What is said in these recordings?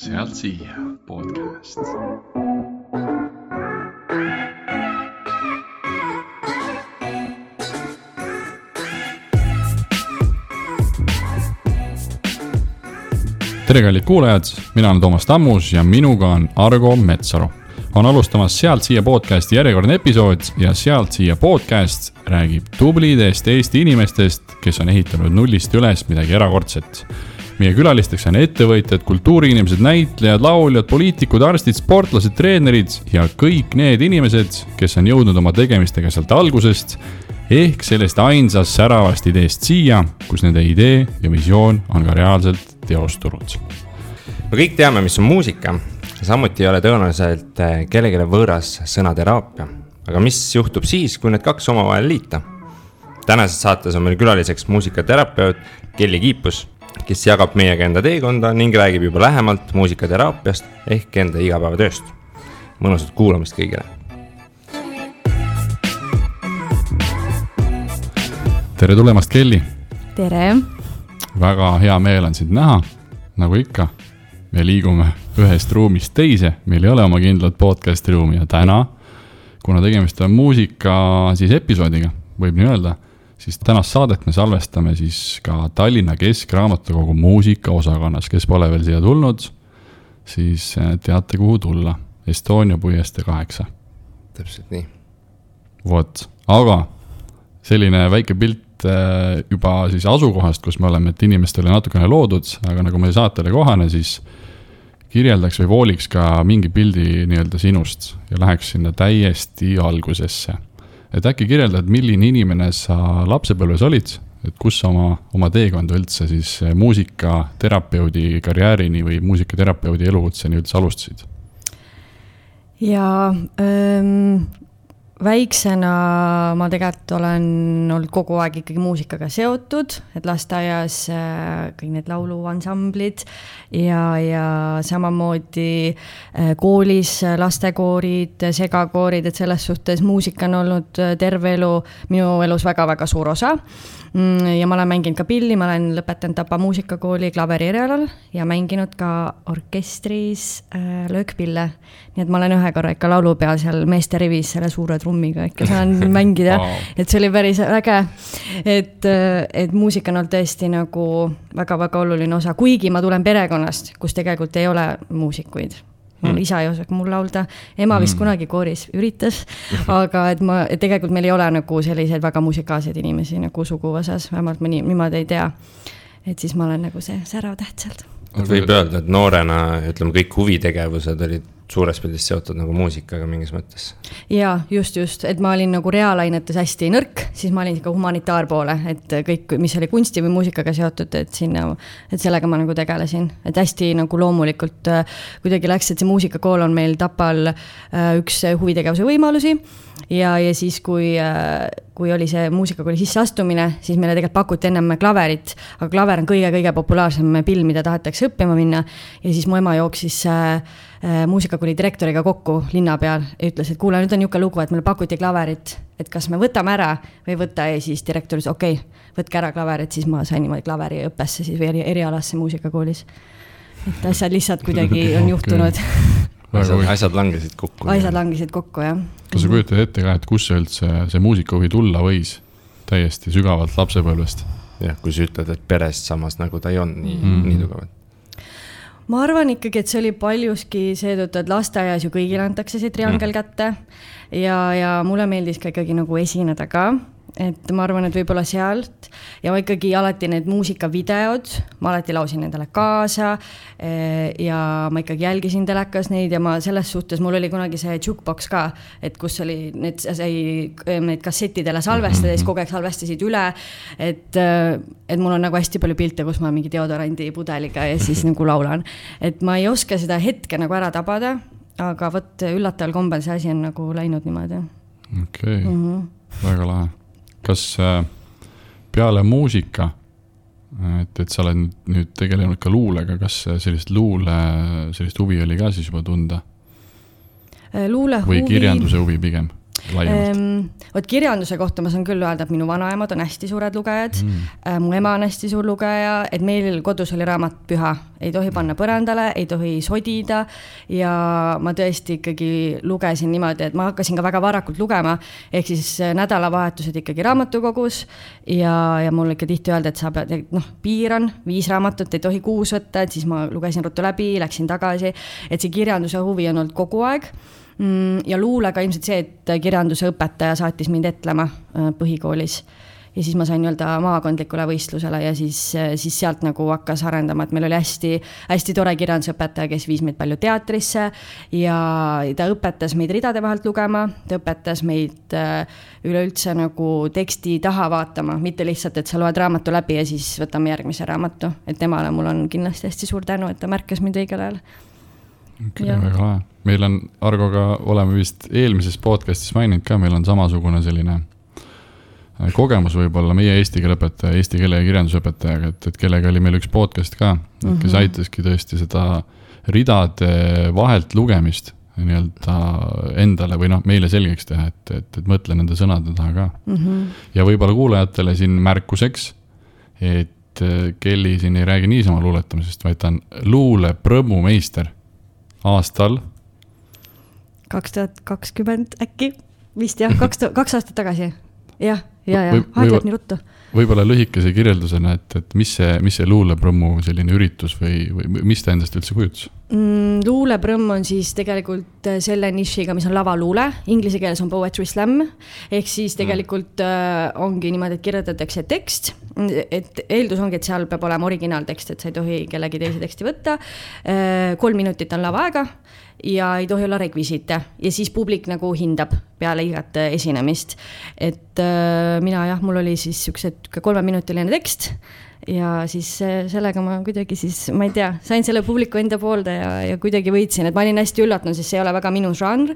sealt siia podcast. tere, kallid kuulajad, mina olen Toomas Tammus ja minuga on Argo Metsaru. on alustamas Sealt siia podcasti järjekordne episood ja Sealt siia podcast räägib tublidest Eesti inimestest, kes on ehitanud nullist üles midagi erakordset meie külalisteks on ettevõtjad, kultuuriinimesed, näitlejad, lauljad, poliitikud, arstid, sportlased, treenerid ja kõik need inimesed, kes on jõudnud oma tegemistega sealt algusest ehk sellest ainsast säravast ideest siia, kus nende idee ja visioon on ka reaalselt teostunud. me kõik teame, mis on muusika, samuti ei ole tõenäoliselt eh, kellelegi võõras sõna teraapia. aga mis juhtub siis, kui need kaks omavahel liita? tänases saates on meil külaliseks muusikaterapeut Kelly Kiipus kes jagab meiega enda teekonda ning räägib juba lähemalt muusikateraapiast ehk enda igapäevatööst. mõnusat kuulamist kõigile. tere tulemast, Kelly. tere. väga hea meel on sind näha, nagu ikka. me liigume ühest ruumist teise, meil ei ole oma kindlat podcast'i ruumi ja täna, kuna tegemist on muusika siis episoodiga, võib nii öelda siis tänast saadet me salvestame siis ka Tallinna Keskraamatukogu muusikaosakonnas, kes pole veel siia tulnud, siis eh, teate, kuhu tulla, Estonia puiestee kaheksa. täpselt nii. vot, aga selline väike pilt eh, juba siis asukohast, kus me oleme, et inimestele natukene loodud, aga nagu meie saatele kohane, siis kirjeldaks või vooliks ka mingi pildi nii-öelda sinust ja läheks sinna täiesti algusesse et äkki kirjeldad, milline inimene sa lapsepõlves olid, et kus sa oma, oma teekonda üldse siis muusikaterapeudi karjäärini või muusikaterapeudi elukutseni üldse alustasid? jaa ähm,, väiksena ma tegelikult olen olnud kogu aeg ikkagi muusikaga seotud, et lasteaias äh, kõik need lauluansamblid ja, ja samamoodi äh, koolis lastekoorid, segakoorid, et selles suhtes muusika on olnud äh, terve elu minu elus väga-väga suur osa ja ma olen mänginud ka pilli, ma olen lõpetanud Tapa muusikakooli klaveri erialal ja mänginud ka orkestris äh, löökpille. nii et ma olen ühe korra ikka laulupeol seal meeste rivis selle suure trummiga ikka saan mängida wow., et see oli päris äge. et, äh, et muusika on olnud tõesti nagu väga-väga oluline osa, kuigi ma tulen perekonnast, kus tegelikult ei ole muusikuid mul mm. isa ei osanud mul laulda, ema vist mm. kunagi kooris üritas, aga et ma, et tegelikult meil ei ole nagu selliseid väga musikaalseid inimesi nagu suguvõsas, vähemalt ma nii, niimoodi ei tea. et siis ma olen nagu see särav täht sealt. võib öelda, et noorena, ütleme, kõik huvitegevused olid suures pildis seotud nagu muusikaga mingis mõttes. ja just, just, et ma olin nagu reaalainetes hästi nõrk, siis ma olin ikka humanitaarpoole, et kõik, mis oli kunsti või muusikaga seotud, et sinna, et sellega ma nagu tegelesin, et hästi nagu loomulikult äh, kuidagi läks, et see muusikakool on meil Tapal äh, üks huvitegevuse võimalusi. Ja, ja siis, kui, äh, kui oli see muusikakooli sisseastumine, siis meile tegelikult pakuti ennem klaverit, aga klaver on kõige-kõige populaarsem pill, mida tahetakse õppima minna. ja siis mu ema jooksis äh, muusikakooli direktoriga kokku linna peal ja ütles, et kuule, nüüd on niisugune lugu, et meile pakuti klaverit, et kas me võtame ära või ei võta ja siis direktor ütles, okei okay,, võtke ära klaver, et siis ma sain niimoodi klaveriõppesse siis või erialasse muusikakoolis. et asjad lihtsalt kuidagi on juhtunud okay asjad, asjad langesid kokku. asjad langesid kokku, jah. kas sa kujutad ette ka, et kust see üldse, see muusikahuvi tulla võis täiesti sügavalt lapsepõlvest? jah, kui sa ütled, et perest samas nagu ta ei olnud nii mm., nii tugevalt ma arvan ikkagi, et see oli paljuski seetõttu, et lasteaias ju kõigile antakse see triangel mm. kätte ja, ja mulle meeldis ka ikkagi nagu esineda ka et ma arvan, et võib-olla sealt ja ma ikkagi alati need muusikavideod, ma alati laulsin nendele kaasa. Eh, ja ma ikkagi jälgisin telekas neid ja ma selles suhtes, mul oli kunagi see jukebox ka, et kus oli, need sai neid kassettidele salvestada ja siis kogu aeg salvestasid üle. et, eh, et mul on nagu hästi palju pilte, kus ma mingi deodorandi pudeliga ja siis nagu laulan. et ma ei oska seda hetke nagu ära tabada, aga vot üllataval kombel see asi on nagu läinud niimoodi. okei okay. mm, -hmm. väga lahe kas äh, peale muusika, et, et sa oled nüüd tegelenud ka luulega, kas sellist luule, sellist huvi oli ka siis juba tunda? Äh, luule või huvi. kirjanduse huvi pigem? Laiemalt. Vot kirjanduse kohta ma saan küll öelda, et minu vanaemad on hästi suured lugejad. Mm., mu ema on hästi suur lugeja, et meil kodus oli raamat püha, ei tohi panna põrandale, ei tohi sodida. Ja ma tõesti ikkagi lugesin niimoodi, et ma hakkasin ka väga varakult lugema, ehk siis äh, nädalavahetused ikkagi raamatukogus. Ja, ja mulle ikka tihti öeldi, et sa pead, noh, piir on viis raamatut, ei tohi kuus võtta, et siis ma lugesin ruttu läbi, läksin tagasi, et see kirjanduse huvi on olnud kogu aeg ja luulega ilmselt see, et kirjanduse õpetaja saatis mind etlema äh, põhikoolis. ja siis ma sain nii-öelda maakondlikule võistlusele ja siis, äh, siis sealt nagu hakkas arendama, et meil oli hästi, hästi tore kirjandusõpetaja, kes viis meid palju teatrisse. Ja ta õpetas meid ridade vahelt lugema, ta õpetas meid äh, üleüldse nagu teksti taha vaatama, mitte lihtsalt, et sa loed raamatu läbi ja siis võtame järgmise raamatu, et temale mul on kindlasti hästi suur tänu, et ta märkas mind õigel ajal okay,. väga lahe, meil on Argoga, oleme vist eelmises podcast'is maininud ka, meil on samasugune selline äh, kogemus võib-olla meie eesti keele õpetaja, eesti keele ja kirjanduse õpetajaga, et, et kellega oli meil üks podcast ka, kes mm -hmm. aitaski tõesti seda ridade vahelt lugemist nii-öelda endale või noh, meile selgeks teha, et, et, et mõtle nende sõnade taha ka mm. -hmm. ja võib-olla kuulajatele siin märkuseks, et äh, Kelly siin ei räägi niisama luuletamisest, vaid ta on luuleprõmmumeister aastal? kaks tuhat kakskümmend äkki, vist jah, kaks tuhat, kaks aastat tagasi. jah, ja, ja, aeg läheb nii ruttu. Võib-olla lühikese kirjeldusena, et, et mis see, mis see luuleprõmmu selline üritus või, või mis ta endast üldse kujutas mm,? luuleprõmm on siis tegelikult äh, selle nišiga, mis on lavaluule, inglise keeles on poetry slam. ehk siis mm. tegelikult mm. äh, ongi niimoodi, et kirjutatakse tekst, et eeldus ongi, et seal peab olema originaaltekst, et sa ei tohi kellegi teise teksti võtta äh,. kolm minutit on lavaaega ja ei tohi olla rekvisiite ja siis publik nagu hindab peale igat äh, esinemist. et äh, mina jah, mul oli siis siukse kolmeminutiline tekst ja siis äh, sellega ma kuidagi siis, ma ei tea, sain selle publiku enda poolde ja, ja kuidagi võitsin, et ma olin hästi üllatunud, sest see ei ole väga minu žanr.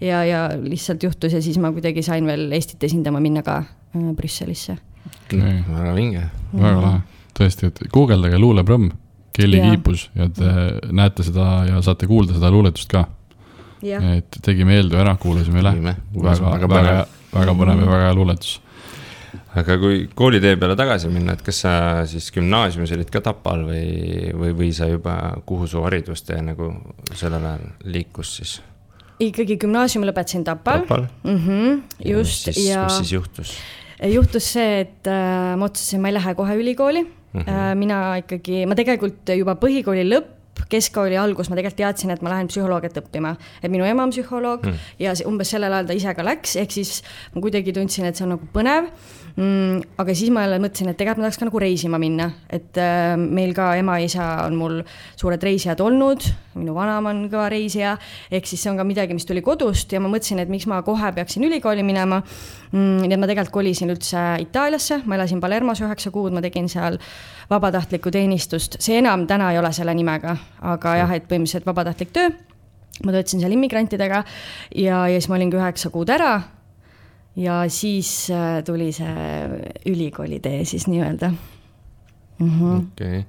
ja, ja lihtsalt juhtus ja siis ma kuidagi sain veel Eestit esindama minna ka Brüsselisse väga vinge. väga lahe, tõesti, et guugeldage luuleprõmm Kelly ja. kiipus ja te näete seda ja saate kuulda seda luuletust ka. et tegime eeltöö ära, kuulasime üle. väga, väga, väga, väga põnev ja väga hea luuletus. aga kui koolitee peale tagasi minna, et kas sa siis gümnaasiumis olid ka Tapal või, või, või sa juba, kuhu su haridustee nagu sellel ajal liikus siis? ikkagi gümnaasiumi lõpetasin Tapal. Tapal mm? -hmm, just ja, ja. mis siis juhtus? juhtus see, et äh, ma otsustasin, ma ei lähe kohe ülikooli mm. -hmm. mina ikkagi, ma tegelikult juba põhikooli lõpp keskkooli algus ma tegelikult teadsin, et ma lähen psühholoogiat õppima, et minu ema on psühholoog mm. ja umbes sellel ajal ta ise ka läks, ehk siis ma kuidagi tundsin, et see on nagu põnev mm,. aga siis ma jälle mõtlesin, et tegelikult ma tahaks ka nagu reisima minna, et äh, meil ka ema-isa on mul suured reisijad olnud, minu vanaema on kõva reisija, ehk siis see on ka midagi, mis tuli kodust ja ma mõtlesin, et miks ma kohe peaksin ülikooli minema mm,. nii et ma tegelikult kolisin üldse Itaaliasse, ma elasin Palermos üheksa kuud, ma tegin seal vabatahtlikku teenistust, see enam täna ei ole selle nimega, aga jah, et põhimõtteliselt vabatahtlik töö ma töötasin seal immigrantidega ja, ja siis ma olingi üheksa kuud ära ja siis äh, tuli see ülikooli tee siis nii-öelda mm -hmm.. okei okay.,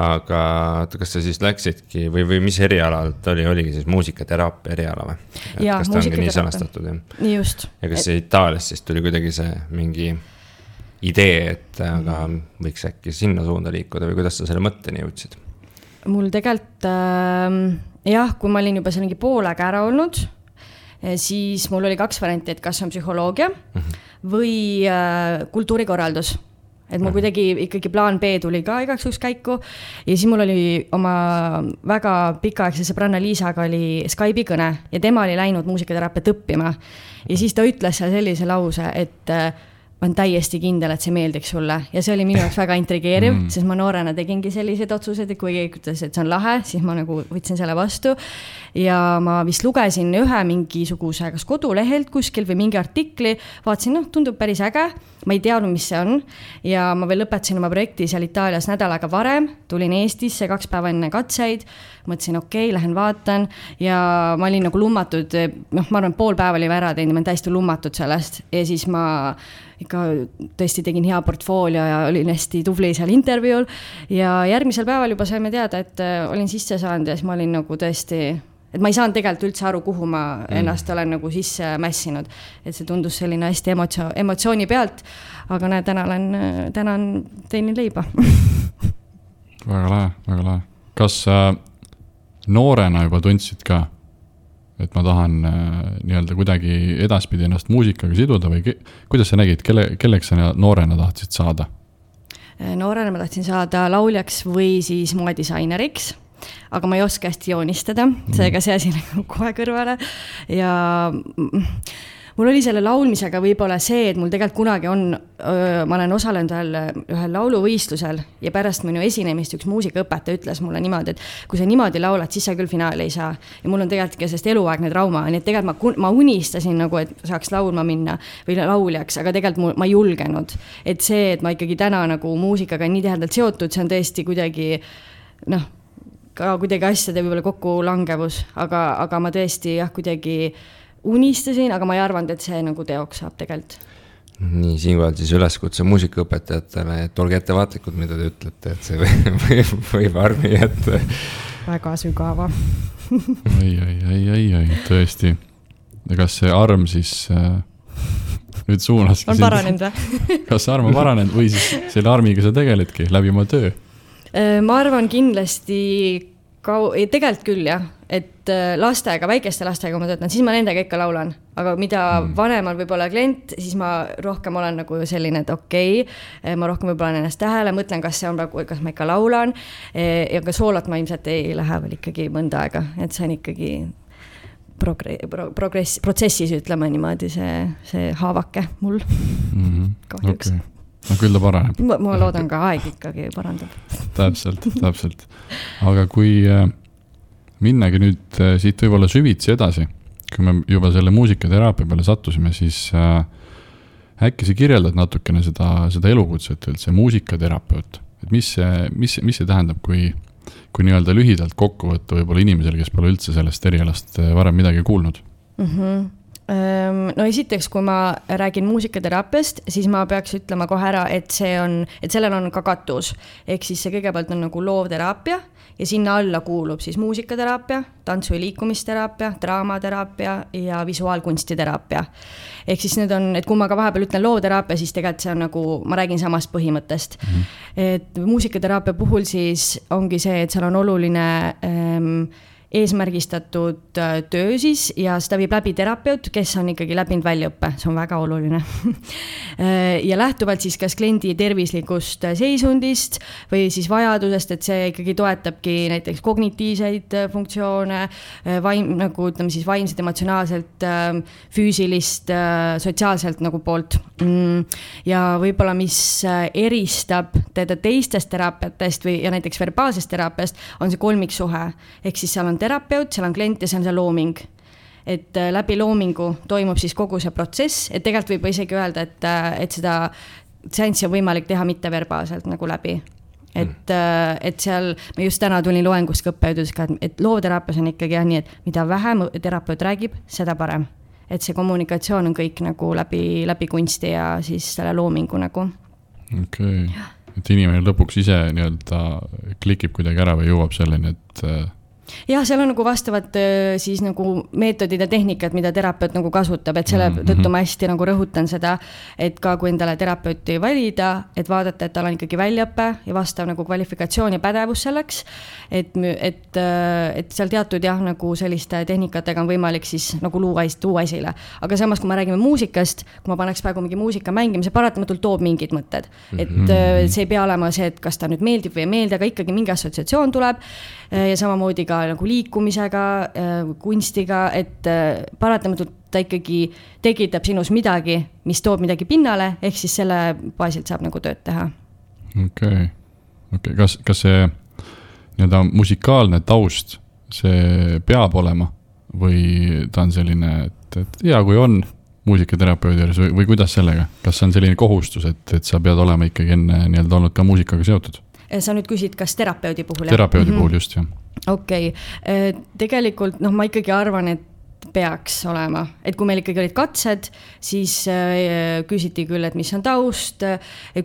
aga kas sa siis läksidki või, või mis erialalt oli, oligi siis muusikateraapia eriala või? ta ongi nii just. ja kas et... Itaalias siis tuli kuidagi see mingi idee, et aga võiks äkki sinna suunda liikuda või kuidas sa selle mõtteni jõudsid? mul tegelikult äh, jah, kui ma olin juba seal mingi pool aega ära olnud siis mul oli kaks varianti, et kas on psühholoogia -hmm. või äh, kultuurikorraldus et mul mhm. kuidagi ikkagi plaan B tuli ka igaks juhuks käiku ja siis mul oli oma väga pikaaegse sõbranna Liisaga oli Skype'i kõne ja tema oli läinud muusikateraapiat õppima. ja siis ta ütles seal sellise lause, et äh, ma olen täiesti kindel, et see meeldiks sulle ja see oli minu jaoks väga intrigeeriv mm., sest ma noorena tegingi selliseid otsuseid, et kui keegi ütles, et see on lahe, siis ma nagu võtsin selle vastu. ja ma vist lugesin ühe mingisuguse, kas kodulehelt kuskil või mingi artikli, vaatasin, noh, tundub päris äge. Ma ei teadnud, mis see on ja ma veel lõpetasin oma projekti seal Itaalias nädal aega varem, tulin Eestisse kaks päeva enne katseid. mõtlesin, okei okay,, lähen vaatan ja ma olin nagu lummatud, noh, ma arvan, pool päeva olin ära teinud ma olin täiesti lummatud sellest ja siis ma ikka tõesti tegin hea portfoolio ja olin hästi tubli seal intervjuul. ja järgmisel päeval juba saime teada, et äh, olin sisse saanud ja siis ma olin nagu tõesti et ma ei saanud tegelikult üldse aru, kuhu ma mm. ennast olen nagu sisse mässinud. et see tundus selline hästi emotsio-, emotsiooni pealt, aga näed, täna olen, täna on, teenin leiba väga lahe, väga lahe. kas äh, noorena juba tundsid ka, et ma tahan äh, nii-öelda kuidagi edaspidi ennast muusikaga siduda või kuidas sa nägid, kelle, kelleks sa noorena tahtsid saada? Äh, noorena ma tahtsin saada lauljaks või siis moedisaineriks aga ma ei oska hästi joonistada, seega see asi läheb kohe kõrvale ja mul oli selle laulmisega võib-olla see, et mul tegelikult kunagi on, ma olen osalenud ühel, ühel lauluvõistlusel ja pärast minu esinemist üks muusikaõpetaja ütles mulle niimoodi, et kui sa niimoodi laulad, siis sa küll finaali ei saa. ja mul on tegelikult ka sellest eluaegne trauma, nii et tegelikult ma, ma unistasin nagu, et saaks laulma minna või lauljaks, aga tegelikult mul, ma ei julgenud. et see, et ma ikkagi täna nagu muusikaga nii tihedalt seotud, see on tõesti kuidagi noh ka kuidagi asjade võib-olla kokkulangevus, aga, aga ma tõesti jah, kuidagi unistasin, aga ma ei arvanud, et see nagu teoks saab tegelikult nii, siinkohal siis üleskutse muusikaõpetajatele, et olge ettevaatlikud, mida te ütlete, et see võib, võib, võib armi jätta. väga sügava ei, ei, ei, ei, ei, tõesti. ja kas see arm siis äh, nüüd suunaski on paranenud või kas see arm on paranenud või siis selle armiga sa tegeledki läbi oma töö? Äh, ma arvan kindlasti kau-, ei tegelikult küll jah, et äh, lastega, väikeste lastega, kui ma töötan, siis ma nendega ikka laulan. aga mida mm. vanem on võib-olla klient, siis ma rohkem olen nagu selline, et okei okay,, äh, ma rohkem võib-olla panen ennast tähele, mõtlen, kas see on praegu, kas ma ikka laulan. ja ka soolot ma ilmselt ei lähe veel ikkagi mõnda aega, et see on ikkagi progre-, pro-, progress, protsessis, ütleme niimoodi, see, see haavake mul mm -hmm. kahjuks okay no küll ta paraneb. ma loodan ka aeg ikkagi parandab täpselt, täpselt. aga kui äh, minnagi nüüd äh, siit võib-olla süvitsi edasi, kui me juba selle muusikateraapia peale sattusime, siis äh, äkki sa kirjeldad natukene seda, seda elukutset üldse, muusikaterapeut, et mis see, mis, mis see tähendab, kui, kui nii-öelda lühidalt kokku võtta võib-olla inimesele, kes pole üldse sellest erialast varem midagi kuulnud mm? -hmm no esiteks, kui ma räägin muusikateraapiast, siis ma peaks ütlema kohe ära, et see on, et sellel on ka katus. ehk siis see kõigepealt on nagu loovteraapia ja sinna alla kuulub siis muusikateraapia, tantsu- ja liikumisteraapia, draamateraapia ja visuaalkunstiteraapia. ehk siis need on, et kui ma ka vahepeal ütlen loovteraapia, siis tegelikult see on nagu, ma räägin samast põhimõttest. -hmm. et muusikateraapia puhul siis ongi see, et seal on oluline ähm, eesmärgistatud äh, töö siis ja seda viib läbi terapeut, kes on ikkagi läbinud väljaõppe, see on väga oluline äh, ja lähtuvalt siis kas kliendi tervislikust seisundist või siis vajadusest, et see ikkagi toetabki näiteks kognitiivseid äh, funktsioone, vaim, nagu ütleme siis vaimset, emotsionaalselt, füüsilist, sotsiaalselt nagu poolt. Mm, ja võib-olla, mis eristab teda teistest teraapiatest või, ja näiteks verbaalsest teraapiast, on see kolmiksuhe. ehk siis seal on terapeut, seal on klient ja see on see looming et äh, läbi loomingu toimub siis kogu see protsess, et tegelikult võib isegi öelda, et, äh, et seda seanssi on võimalik teha mitteverbaalselt nagu läbi. et mm., et seal, ma just täna tulin loengust ka õppejõud ütles ka, et, et looteraapias on ikkagi jah nii, et mida vähem terapeut räägib, seda parem. et see kommunikatsioon on kõik nagu läbi, läbi kunsti ja siis selle loomingu nagu. okei okay., et inimene lõpuks ise nii-öelda klikib kuidagi ära või jõuab selleni, et jah, seal on nagu vastavad siis nagu meetodid ja tehnikad, mida terapeut nagu kasutab, et selle mm -hmm. tõttu ma hästi nagu rõhutan seda, et ka kui endale terapeuti valida, et vaadata, et tal on ikkagi väljaõpe ja vastav nagu kvalifikatsioon ja pädevus selleks. et, et, et seal teatud jah, nagu selliste tehnikatega on võimalik siis nagu luua, tuua esile. aga samas, kui me räägime muusikast, kui ma paneks praegu mingi muusika mängima, see paratamatult toob mingid mõtted. et mm -hmm. see ei pea olema see, et kas ta nüüd meeldib või ei meeldi, aga ikkagi mingi assotsiatsioon tuleb. ja samamoodi ka nagu liikumisega, äh, kunstiga, et äh, paratamatult ta ikkagi tekitab sinus midagi, mis toob midagi pinnale, ehk siis selle baasilt saab nagu tööd teha. okei okay., okei okay., kas, kas see nii-öelda musikaalne taust, see peab olema või ta on selline, et, et hea, kui on muusikaterapeudi juures või, või kuidas sellega, kas see on selline kohustus, et, et sa pead olema ikkagi enne nii-öelda olnud ka muusikaga seotud? sa nüüd küsid, kas terapeudi puhul? terapeudi mm -hmm. puhul just, jah okei okay., äh, tegelikult noh, ma ikkagi arvan, et peaks olema, et kui meil ikkagi olid katsed, siis äh, küsiti küll, et mis on taust.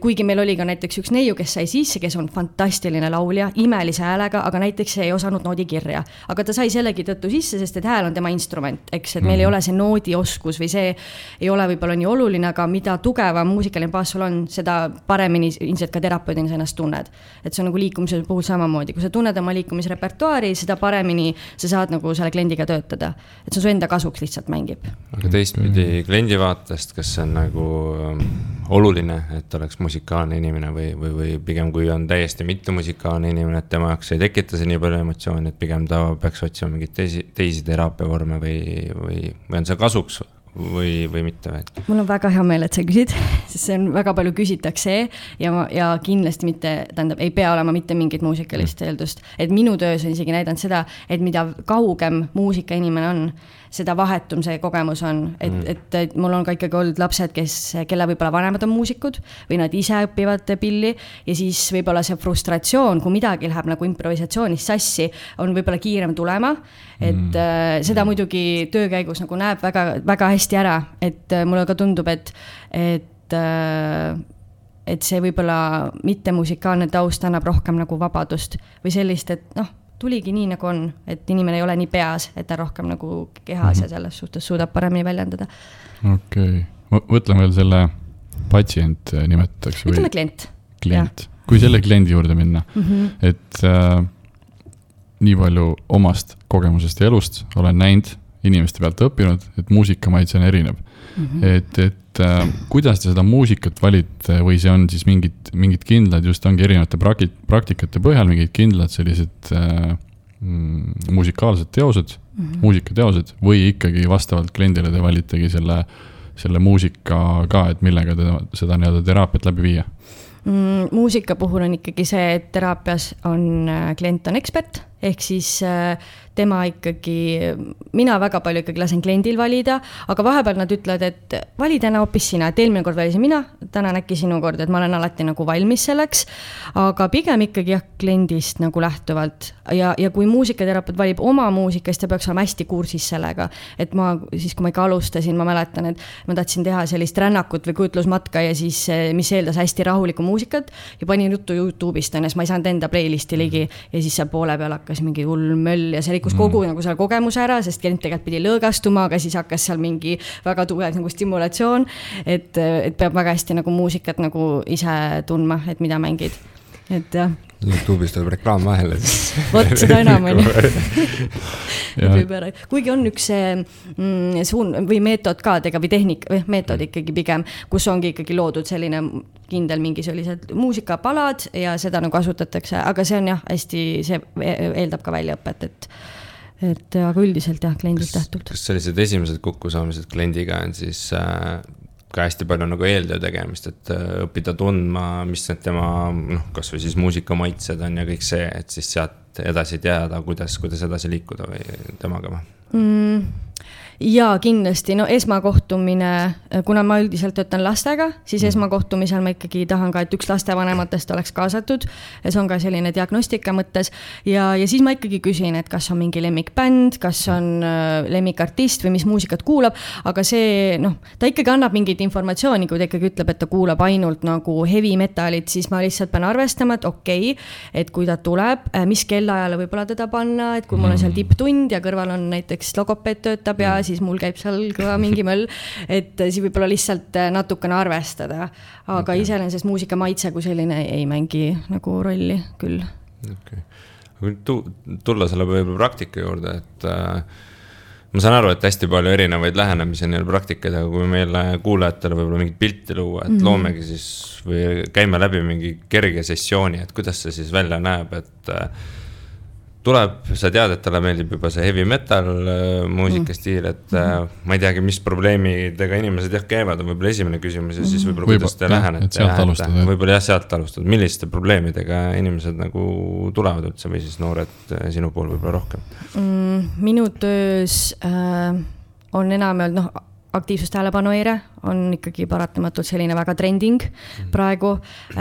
kuigi meil oli ka näiteks üks neiu, kes sai sisse, kes on fantastiline laulja, imelise häälega, aga näiteks ei osanud noodikirja. aga ta sai sellegi tõttu sisse, sest et hääl on tema instrument, eks, et meil mm ei mhm. ole see noodioskus või see ei ole võib-olla nii oluline, aga mida tugevam muusikaline baas sul on, seda paremini ilmselt ka terapeudina sa ennast tunned. et see on nagu liikumise puhul samamoodi, kui sa tunned oma liikumisrepertuaari, seda paremini sa saad nagu selle kliendiga töötada. et see on su enda kasuks lihtsalt mängib. aga teistpidi kliendi vaatest, kas see on nagu ähm, oluline, et oleks musikaalne inimene või, või, või pigem, kui on täiesti mittemusikaalne inimene, et tema jaoks ei tekita see nii palju emotsiooni, et pigem ta peaks otsima mingeid teisi, teisi teraapiavorme või, või, või on see kasuks või, või mitte või? mul on väga hea meel, et sa küsid, sest see on väga palju küsitakse ja, ja kindlasti mitte, tähendab, ei pea olema mitte mingit muusikalist mm. eeldust. et minu töös on isegi näidanud seda, et mida kaugem muusikainimene on, seda vahetum see kogemus on, et mm., et, et mul on ka ikkagi olnud lapsed, kes, kelle võib-olla vanemad on muusikud või nad ise õpivad pilli ja siis võib-olla see frustratsioon, kui midagi läheb nagu improvisatsioonis sassi, on võib-olla kiirem tulema. et mm. äh, seda muidugi töö käigus nagu näeb väga, väga hästi ära, et äh, mulle ka tundub, et, et äh, et see võib-olla mittemusikaalne taust annab rohkem nagu vabadust või sellist, et noh tuligi nii, nagu on, et inimene ei ole nii peas, et ta rohkem nagu kehas mm -hmm. ja selles suhtes suudab paremini väljendada. okei okay., mõtlen veel selle patsient äh, nimetatakse. ütleme klient. klient, kui selle kliendi juurde minna mm, -hmm. et äh, nii palju omast kogemusest ja elust olen näinud, inimeste pealt õppinud, et muusikamaitse on erinev mm. -hmm. et, et äh, kuidas te seda muusikat valite või see on siis mingid, mingid kindlad, just ongi erinevate praki-, praktikate põhjal mingid kindlad sellised äh, mm, musikaalsed teosed mm, -hmm. muusikateosed või ikkagi vastavalt kliendile te valitegi selle, selle muusika ka, et millega te seda nii-öelda teraapiat läbi viia mm,? muusika puhul on ikkagi see, et teraapias on, äh, klient on ekspert, ehk siis äh, tema ikkagi, mina väga palju ikkagi lasen kliendil valida, aga vahepeal nad ütlevad, et vali täna hoopis sina, et eelmine kord valisin mina, täna on äkki sinu kord, et ma olen alati nagu valmis selleks. aga pigem ikkagi jah, kliendist nagu lähtuvalt ja, ja kui muusikaterapeut valib oma muusika, siis ta peaks olema hästi kursis sellega. et ma siis, kui ma ikka alustasin, ma mäletan, et ma tahtsin teha sellist rännakut või kujutlusmatka ja siis, mis eeldas hästi rahulikku muusikat ja panin juttu Youtube'ist on ju, siis ma ei saanud enda playlist'i ligi ja siis seal poole peal hakkas mingi hull möll ja see rikkus mm. kogu nagu selle kogemuse ära, sest klient tegelikult pidi lõõgastuma, aga siis hakkas seal mingi väga tugev nagu stimulatsioon. et, et peab väga hästi nagu muusikat nagu ise tundma, et mida mängid, et jah Youtube'is tuleb reklaam vahele, vot seda enam on ju. kuigi on üks see mm, suund või meetod ka tega või tehnika või meetod ikkagi pigem, kus ongi ikkagi loodud selline kindel mingi sellised muusikapalad ja seda nagu kasutatakse, aga see on jah, hästi, see eeldab ka väljaõpet, et et aga üldiselt jah, kliendilt lähtuvalt. kas sellised esimesed kokkusaamised kliendiga on siis äh, ka hästi palju nagu eeltöö tegemist, et äh, õppida tundma, mis need tema noh, kasvõi siis muusikamaitsed on ja kõik see, et siis sealt edasi teada, kuidas, kuidas edasi liikuda või temaga või mm.? Jaa, kindlasti, no esmakohtumine, kuna ma üldiselt töötan lastega, siis mm. esmakohtumisel ma ikkagi tahan ka, et üks lastevanematest oleks kaasatud. ja see on ka selline diagnostika mõttes ja, ja siis ma ikkagi küsin, et kas on mingi lemmikbänd, kas on äh, lemmikartist või mis muusikat kuulab, aga see noh, ta ikkagi annab mingit informatsiooni, kui ta ikkagi ütleb, et ta kuulab ainult nagu heavy metalit, siis ma lihtsalt pean arvestama, et okei okay,, et kui ta tuleb, äh, mis kellaajale võib-olla teda panna, et kui mul on seal mm. tipptund ja kõrval on näiteks logopeed töötab ja siis mul käib seal kõva mingi möll. et siis võib-olla lihtsalt äh, natukene arvestada, aga okay. iseenesest muusika maitse kui selline ei mängi nagu rolli küll. okei okay., tulla selle võib-olla praktika juurde, et äh, ma saan aru, et hästi palju erinevaid lähenemisi on neil praktikaid, aga kui meile kuulajatele võib-olla mingit pilti luua, et mm -hmm. loomegi siis või käime läbi mingi kerge sessiooni, et kuidas see siis välja näeb, et äh, tuleb, sa tead, et talle meeldib juba see heavy metal äh, muusikastiil, et mm -hmm. ma ei teagi, mis probleemidega inimesed jah käivad, on võib-olla esimene küsimus ja siis mhm. võib-olla kuidas te lähenete. võib-olla jah, sealt alustada, milliste probleemidega inimesed nagu tulevad üldse või siis noored äh, sinu pool võib-olla rohkem mm,? minu töös äh, on enamjaolt noh aktiivsustähelepanuhäire on ikkagi paratamatult selline väga trending praegu,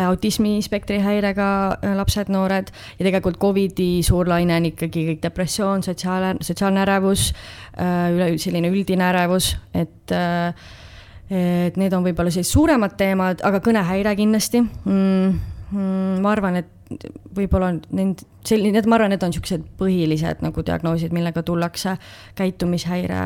autismispektri häirega lapsed, noored ja tegelikult Covidi suur laine on ikkagi kõik depressioon, sotsiaal, sotsiaalne ärevus, üle, selline üldine ärevus, et et need on võib-olla sellised suuremad teemad, aga kõnehäire kindlasti. Mm,. Mm, ma arvan, et võib-olla need, selline, ma arvan, need on niisugused põhilised nagu diagnoosid, millega tullakse, käitumishäire,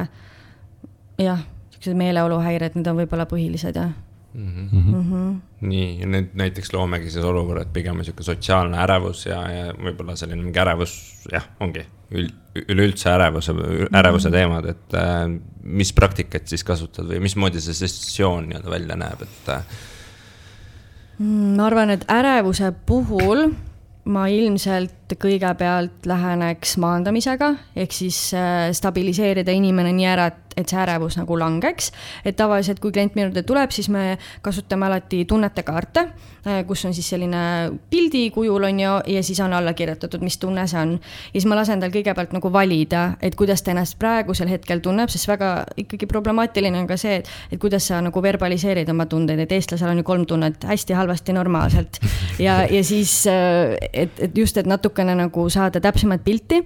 jah, niisugused meeleoluhäired, need on võib-olla põhilised, jah mm. -hmm. Mm -hmm. nii, ja nüüd näiteks loomegi siis olukorra, et pigem sihuke sotsiaalne ärevus ja, ja võib-olla selline mingi ärevus, jah, ongi üld, üleüldse ärevuse, ärevuse teemad, et äh, mis praktikat siis kasutad või mismoodi see sessioon nii-öelda välja näeb, et äh...? Mm, ma arvan, et ärevuse puhul ma ilmselt kõigepealt läheneks maandamisega, ehk siis äh, stabiliseerida inimene nii ära, et et see ärevus nagu langeks. et tavaliselt, kui klient minu juurde tuleb, siis me kasutame alati tunnetekaarte, äh, kus on siis selline pildi kujul on ju, ja siis on alla kirjutatud, mis tunne see on. ja siis ma lasen tal kõigepealt nagu valida, et kuidas ta ennast praegusel hetkel tunneb, sest väga ikkagi problemaatiline on ka see, et, et kuidas sa nagu verbaliseerid oma tundeid, et eestlasel on ju kolm tunnet, hästi, halvasti, normaalselt. ja, ja siis, äh, et, et just, et natukene nagu saada täpsemat pilti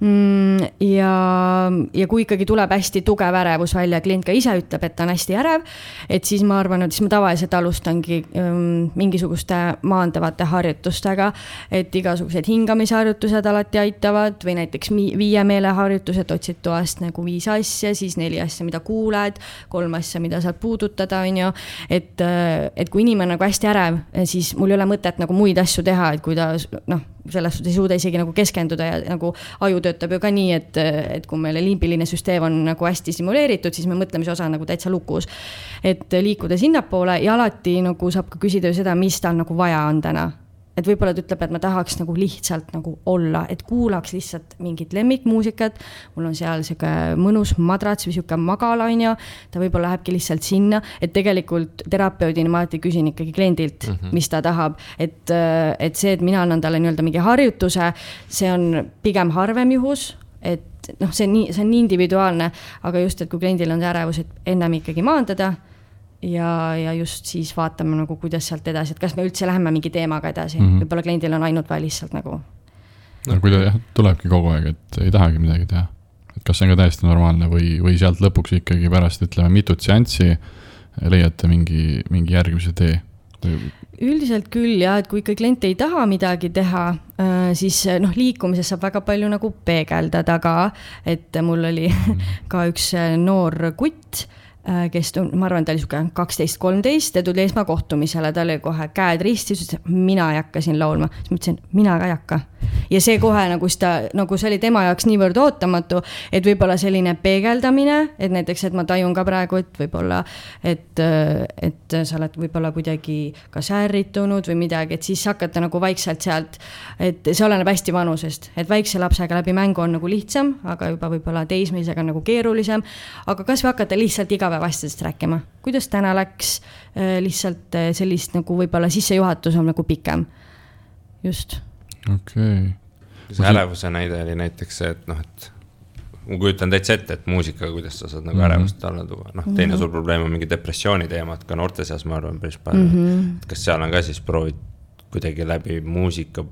Mm, ja, ja kui ikkagi tuleb hästi tugev ärevus välja, klient ka ise ütleb, et ta on hästi ärev, et siis ma arvan, et siis ma tavaliselt alustangi um, mingisuguste maandavate harjutustega, et igasugused hingamisharjutused alati aitavad või näiteks viie meeleharjutused, otsid toast nagu viis asja, siis neli asja, mida kuuled, kolm asja, mida saad puudutada, on ju. et, et kui inimene on nagu hästi ärev, siis mul ei ole mõtet nagu muid asju teha, et kui ta noh selles suhtes ei suuda isegi nagu keskenduda ja nagu aju töötab ju ka nii, et, et kui meil limbiline süsteem on nagu hästi stimuleeritud, siis me mõtlemise osa on nagu täitsa lukus. et liikuda sinnapoole ja alati nagu saab ka küsida ju seda, mis tal nagu vaja on täna et võib-olla ta ütleb, et ma tahaks nagu lihtsalt nagu olla, et kuulaks lihtsalt mingit lemmikmuusikat. mul on seal sihuke mõnus madrats või sihuke magala, on ju. ta võib-olla lähebki lihtsalt sinna, et tegelikult terapeudina ma alati küsin ikkagi kliendilt mm, -hmm. mis ta tahab. et, et see, et mina annan talle nii-öelda mingi harjutuse, see on pigem harvem juhus et noh, see on nii, see on nii individuaalne, aga just, et kui kliendil on see ärevus, et ennem ikkagi maandada ja, ja just siis vaatame nagu, kuidas sealt edasi, et kas me üldse läheme mingi teemaga edasi mm -hmm., võib-olla kliendil on ainult vaja lihtsalt nagu. no kui ta jah, tulebki kogu aeg, et ei tahagi midagi teha, et kas see on ka täiesti normaalne või, või sealt lõpuks ikkagi pärast ütleme mitut seanssi leiate mingi, mingi järgmise tee üldiselt küll jah, et kui ikka klient ei taha midagi teha, äh, siis noh, liikumises saab väga palju nagu peegeldada ka, et mul oli mhm. ka üks äh, noor kutt Äh, kes, ma arvan, ta oli sihuke kaksteist, kolmteist ja tuli esmakohtumisele, tal oli kohe käed ristis, ütles, mina ei hakka siin laulma. siis ma ütlesin, mina ka ei hakka. ja see kohe nagu ta, nagu see oli tema jaoks niivõrd ootamatu, et võib-olla selline peegeldamine, et näiteks, et ma tajun ka praegu, et võib-olla, et, et sa oled võib-olla kuidagi kas ärritunud või midagi, et siis hakata nagu vaikselt sealt, et see oleneb hästi vanusest, et väikse lapsega läbi mängu on nagu lihtsam, aga juba võib-olla teismelisega nagu keerulisem. aga kasvõi hakata lihtsalt iga igapäevastusest rääkima, kuidas täna läks, äh, lihtsalt äh, sellist nagu võib-olla sissejuhatus on nagu pikem, just. okei okay.. see ärevuse näide oli näiteks see, et noh, et ma kujutan täitsa ette, et muusikaga, kuidas sa saad nagu mm -hmm. ärevust alla tuua, noh, teine mm -hmm. suur probleem on mingi depressiooni teemad ka noorte seas, ma arvan, päris palju mm. -hmm. kas seal on ka siis proovid kuidagi läbi muusika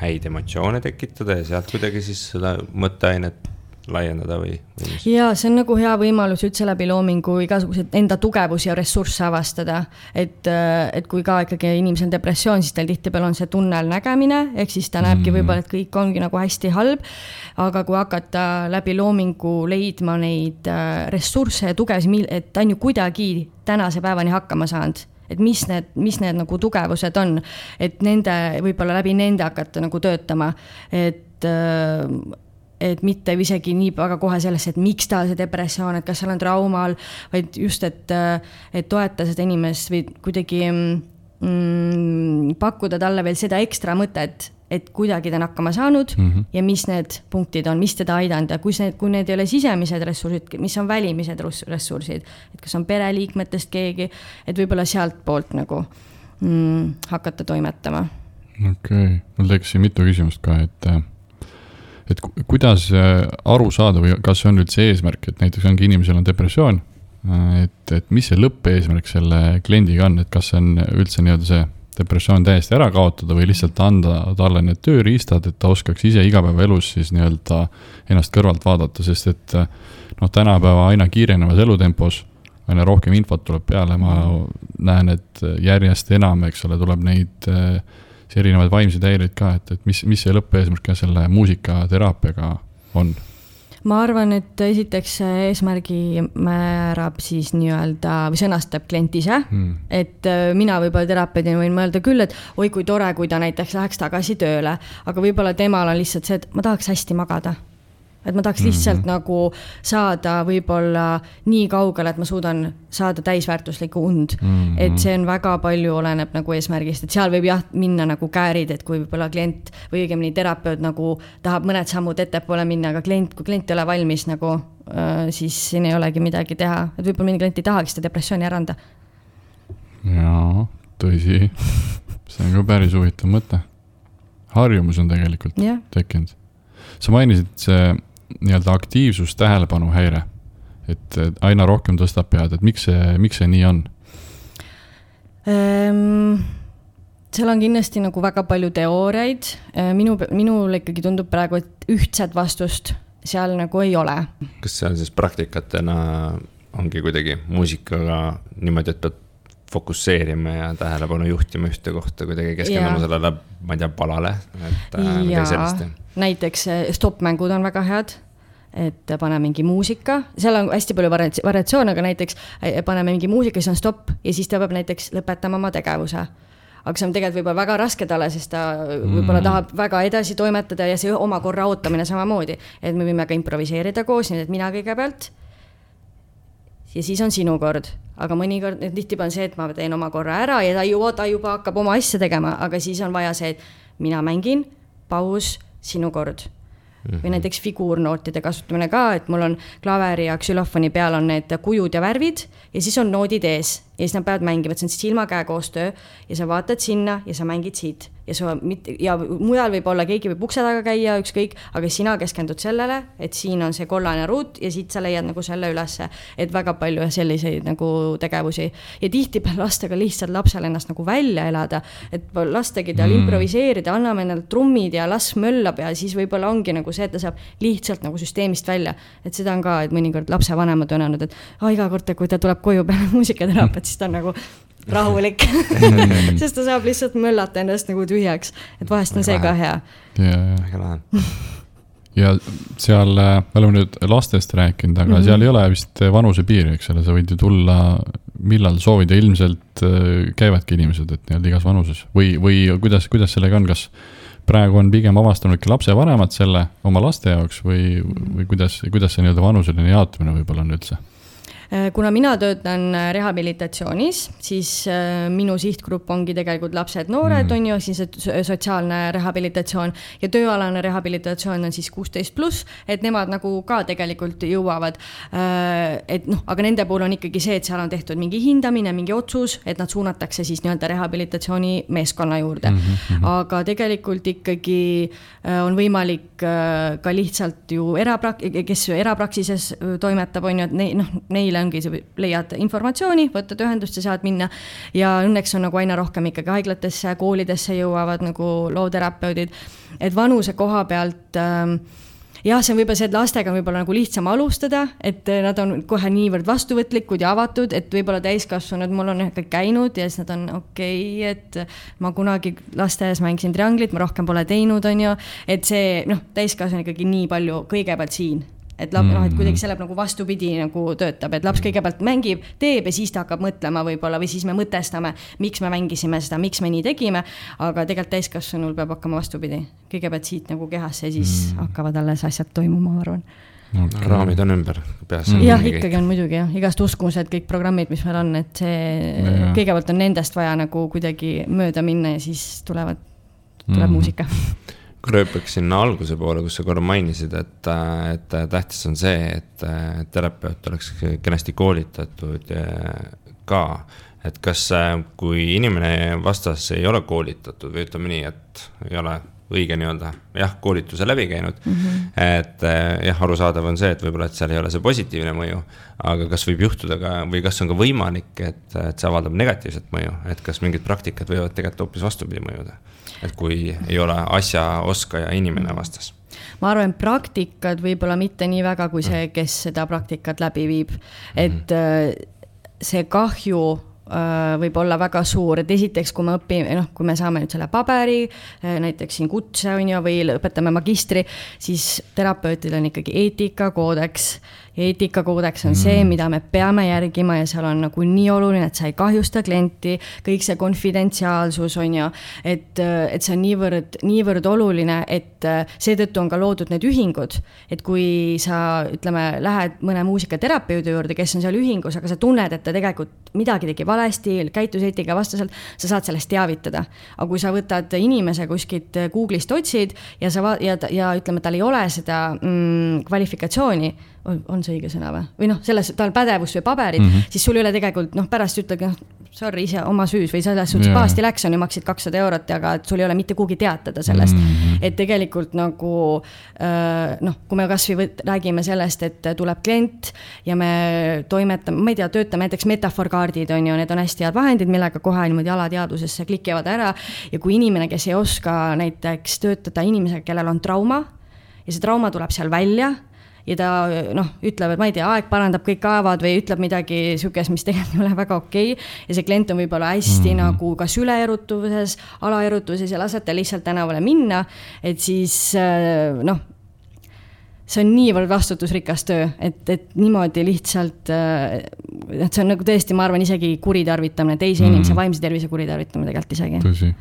häid emotsioone tekitada ja sealt kuidagi siis seda mõtteainet laiendada või, või mis? ja see on nagu hea võimalus üldse läbi loomingu igasuguseid enda tugevusi ja ressursse avastada. et, äh, et kui ka ikkagi inimesel on depressioon, siis tal tihtipeale on see tunnel nägemine, ehk siis ta näebki mm. võib-olla, et kõik ongi nagu hästi halb. aga kui hakata läbi loomingu leidma neid äh, ressursse ja tugevusi, et ta on ju kuidagi tänase päevani hakkama saanud et mis need, mis need nagu tugevused on, et nende, võib-olla läbi nende hakata nagu töötama, et äh, et mitte isegi nii väga kohe sellesse, et miks tal see depressioon, et kas seal on traumal, vaid just, et, et toeta seda inimest või kuidagi mm, pakkuda talle veel seda ekstra mõtet, et kuidagi ta on hakkama saanud mm -hmm. ja mis need punktid on, mis teda aidanud ja kus need, kui need ei ole sisemised ressursid, mis on välimised ressursid, et kas on pereliikmetest keegi, et võib-olla sealtpoolt nagu mm, hakata toimetama. okei okay., mul tekkis siin mitu küsimust ka, et et kuidas äh, aru saada või kas see on üldse eesmärk, et näiteks ongi inimesel on depressioon, et, et mis see lõppeesmärk selle kliendiga on, et kas see on üldse nii-öelda see depressioon täiesti ära kaotada või lihtsalt anda talle need tööriistad, et ta oskaks ise igapäevaelus siis nii-öelda ennast kõrvalt vaadata, sest et noh, tänapäeva aina kiirenevas elutempos aina rohkem infot tuleb peale, ma näen, et järjest enam, eks ole, tuleb neid äh, erinevaid vaimseid häireid ka, et, et mis, mis see lõppeesmärk ka selle muusikateraapiaga on? ma arvan, et esiteks eesmärgi määrab siis nii-öelda või sõnastab klient ise. Mm.. et äh, mina võib-olla terapeudina võin mõelda küll, et oi kui tore, kui ta näiteks läheks tagasi tööle, aga võib-olla temal on lihtsalt see, et ma tahaks hästi magada et ma tahaks lihtsalt mm -hmm. nagu saada võib-olla nii kaugele, et ma suudan saada täisväärtuslikku und mm. -hmm. et see on väga palju oleneb nagu eesmärgist, et seal võib jah minna nagu käärid, et kui võib-olla klient või õigemini terapeut nagu tahab mõned sammud ettepoole minna, aga klient, kui klient ei ole valmis nagu äh,, siis siin ei olegi midagi teha, et võib-olla mõni klient ei tahagi seda depressiooni ära anda. jaa, tõsi, see on ka päris huvitav mõte. harjumus on tegelikult yeah. tekkinud sa mainisid see nii-öelda aktiivsus, tähelepanuhäire. et aina rohkem tõstab pead, et miks see, miks see nii on ähm,? seal on kindlasti nagu väga palju teooriaid, äh, minu, minule ikkagi tundub praegu, et ühtset vastust seal nagu ei ole. kas seal siis praktikatena ongi kuidagi muusikaga niimoodi, et pead fokusseerima ja tähelepanu juhtima ühte kohta, kuidagi keskenduma sellele, ma ei tea, palale, et äh, midagi sellist. näiteks äh, stopp-mängud on väga head et pane mingi muusika, seal on hästi palju variatsioone, aga näiteks äh, paneme mingi muusika, siis on stopp ja siis ta peab näiteks lõpetama oma tegevuse aga see on tegelikult võib-olla väga raske talle, sest ta võib-olla mm. tahab väga edasi toimetada ja see oma korra ootamine samamoodi. et me võime ka improviseerida koos, nii et mina kõigepealt. ja siis on sinu kord, aga mõnikord, tihtipeale on see, et ma teen oma korra ära ja ta juba, ta juba hakkab oma asja tegema, aga siis on vaja see, et mina mängin, paus, sinu kord või mhm. näiteks figuurnootide kasutamine ka, et mul on klaveri ja ksülofoni peal on need kujud ja värvid ja siis on noodid ees ja siis nad peavad mängima, et see on silma-käe koostöö ja sa vaatad sinna ja sa mängid siit ja sa mitte ja mujal võib olla, keegi võib ukse taga käia, ükskõik, aga sina keskendud sellele, et siin on see kollane ruut ja siit sa leiad nagu selle ülesse. et väga palju selliseid nagu tegevusi ja tihtipeale lastega lihtsalt lapsel ennast nagu välja elada, et lastegi tal mm. improviseerida, anname endale trummid ja las möllab ja siis võib-olla ongi nagu see, et ta saab lihtsalt nagu süsteemist välja. et seda on ka, et mõnikord lapsevanemad on öelnud, et iga kord, kui ta tuleb koju peale muusikateraapiat, siis ta on nagu rahulik sest ta saab lihtsalt möllata ennast nagu tühjaks, et vahest on see ka hea. väga lahe ja seal, äh, me oleme nüüd lastest rääkinud, aga mm -hmm. seal ei ole vist vanusepiiri, eks ole, sa võid ju tulla millal soovid ja ilmselt äh, käivadki inimesed, et nii-öelda igas vanuses või, või kuidas, kuidas sellega on, kas praegu on pigem avastanudki lapsevanemad selle oma laste jaoks või, või kuidas, kuidas see nii-öelda vanuseline jaotumine võib-olla on üldse? Äh, kuna mina töötan äh, rehabilitatsioonis, siis äh, minu sihtgrupp ongi tegelikult lapsed-noored mm., on ju, siis sotsiaalne rehabilitatsioon ja tööalane rehabilitatsioon on siis kuusteist pluss, et nemad nagu ka tegelikult jõuavad. et noh, aga nende puhul on ikkagi see, et seal on tehtud mingi hindamine, mingi otsus, et nad suunatakse siis nii-öelda rehabilitatsioonimeeskonna juurde mm. -hmm. aga tegelikult ikkagi on võimalik ka lihtsalt ju eraprak-, kes erapraksises toimetab, on ju, et ne-, noh, neile neile ongi, sa leiad informatsiooni, võtad ühendust ja saad minna. ja õnneks on nagu aina rohkem ikkagi haiglatesse, koolidesse jõuavad nagu loovterapeudid. et vanuse koha pealt äh, jah, see on võib-olla see, et lastega on võib-olla nagu lihtsam alustada, et nad on kohe niivõrd vastuvõtlikud ja avatud, et võib-olla täiskasvanud, mul on ikka käinud ja siis nad on okei okay,, et ma kunagi lasteaias mängisin trianglit, ma rohkem pole teinud, on ju, et see noh, täiskasvanu ikkagi nii palju kõigepealt siin et laps mm., noh, et kuidagi mm. see läheb nagu vastupidi nagu töötab, et laps kõigepealt mängib, teeb ja siis ta hakkab mõtlema võib-olla või siis me mõtestame, miks me mängisime seda, miks me nii tegime. aga tegelikult täiskasvanul peab hakkama vastupidi, kõigepealt siit nagu kehasse ja siis mm. hakkavad alles asjad toimuma, ma arvan okay.. raamid on ümber peas mm.. jah, ikkagi on muidugi jah, igast uskumused, kõik programmid, mis meil on, et see ja. kõigepealt on nendest vaja nagu kuidagi mööda minna ja siis tulevad, tuleb mm. muusika hüppaks sinna alguse poole, kus sa korra mainisid, et, et tähtis on see, et terapeut oleks kenasti koolitatud ka. et kas, kui inimene vastas ei ole koolitatud või ütleme nii, et ei ole õige nii-öelda jah, koolituse läbi käinud mm. -hmm. et eh, jah, arusaadav on see, et võib-olla, et seal ei ole see positiivne mõju. aga kas võib juhtuda ka või kas on ka võimalik, et, et see avaldab negatiivset mõju, et kas mingid praktikad võivad tegelikult hoopis vastupidi mõjuda? Et kui ei ole asjaoskaja inimene vastas. Ma arvan, praktikad võib-olla mitte nii väga, kui see, kes seda praktikat läbi viib. et mm. see kahju äh, võib olla väga suur, et esiteks, kui me õpime, noh, kui me saame nüüd selle paberi, äh, näiteks siin kutse on ju, või õpetame magistri, siis terapeutil on ikkagi eetikakoodeks eetikakoodeks on mm. see, mida me peame järgima ja seal on nagu nii oluline, et sa ei kahjusta klienti, kõik see konfidentsiaalsus on ju, et, et see on niivõrd, niivõrd oluline, et seetõttu on ka loodud need ühingud. et kui sa, ütleme, lähed mõne muusikaterapeudi juurde, kes on seal ühingus, aga sa tunned, et ta tegelikult midagi tegi valesti, käitus eetika vastaselt, sa saad sellest teavitada. aga kui sa võtad inimese kuskilt Google'ist otsid ja sa ja, ja ütleme, tal ei ole seda mm, kvalifikatsiooni on, on see õige sõna või, või noh, selles, tal pädevust või paberit mm, -hmm. siis sul ei ole tegelikult noh, pärast ütlegi noh, sorry, ise oma süüs või selles suhtes yeah. pahasti läks, on ju, maksid kakssada eurot, aga sul ei ole mitte kuhugi teatada sellest mm. -hmm. et tegelikult nagu äh, noh, kui me kasvõi räägime sellest, et tuleb klient ja me toimetame, ma ei tea, töötame näiteks metafoorkaardid on ju, need on hästi head vahendid, millega kohe niimoodi alateadvusesse klikivad ära. ja kui inimene, kes ei oska näiteks töötada inimesega, kellel on trauma ja see trauma tuleb seal välja ja ta noh, ütleb, et ma ei tea, aeg parandab kõik kaevad või ütleb midagi sihukest, mis tegelikult ei ole väga okei okay.. ja see klient on võib-olla hästi mm -hmm. nagu kas üleerutuses, alaerutuses ja lasete lihtsalt tänavale minna, et siis äh, noh see on niivõrd vastutusrikas töö, et, et niimoodi lihtsalt, äh, et see on nagu tõesti, ma arvan, isegi kuritarvitamine, teise mm. inimese vaimse tervise kuritarvitamine tegelikult isegi. tõsi,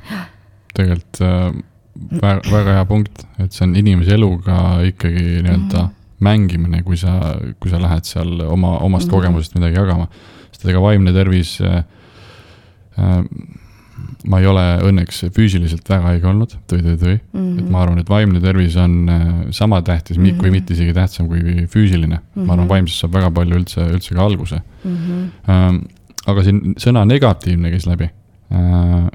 tegelikult äh, väga, väga hea punkt, et see on inimese eluga ikkagi nii-öelda mm mängimine, kui sa, kui sa lähed seal oma, omast mm -hmm. kogemusest midagi jagama. sest ega vaimne tervis äh,, äh, ma ei ole õnneks füüsiliselt väga haige olnud, tõi-tõi-tõi mm. -hmm. et ma arvan, et vaimne tervis on äh, sama tähtis mm, -hmm. kui mitte isegi tähtsam kui füüsiline mm. -hmm. ma arvan, mhm. vaimsest saab väga palju üldse, üldse ka alguse mm. -hmm. Ähm, aga siin sõna negatiivne käis läbi äh,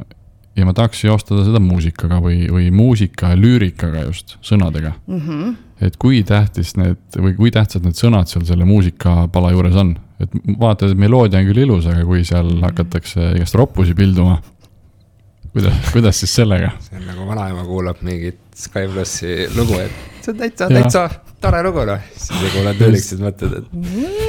ja ma tahaks seostada seda muusikaga või, või muusika ja lüürikaga just, sõnadega mm. -hmm. et kui tähtis need või kui tähtsad need sõnad seal selle muusikapala juures on, et vaatad, et meloodia on küll ilus, aga kui seal -hmm. hakatakse igast roppusi pilduma. kuidas, kuidas siis sellega? see on nagu vanaema kuulab mingit Sky plussi lugu, et see on täitsa, täitsa tore lugu noh, siis sa kuulad lüürikat, mõtled, et mm,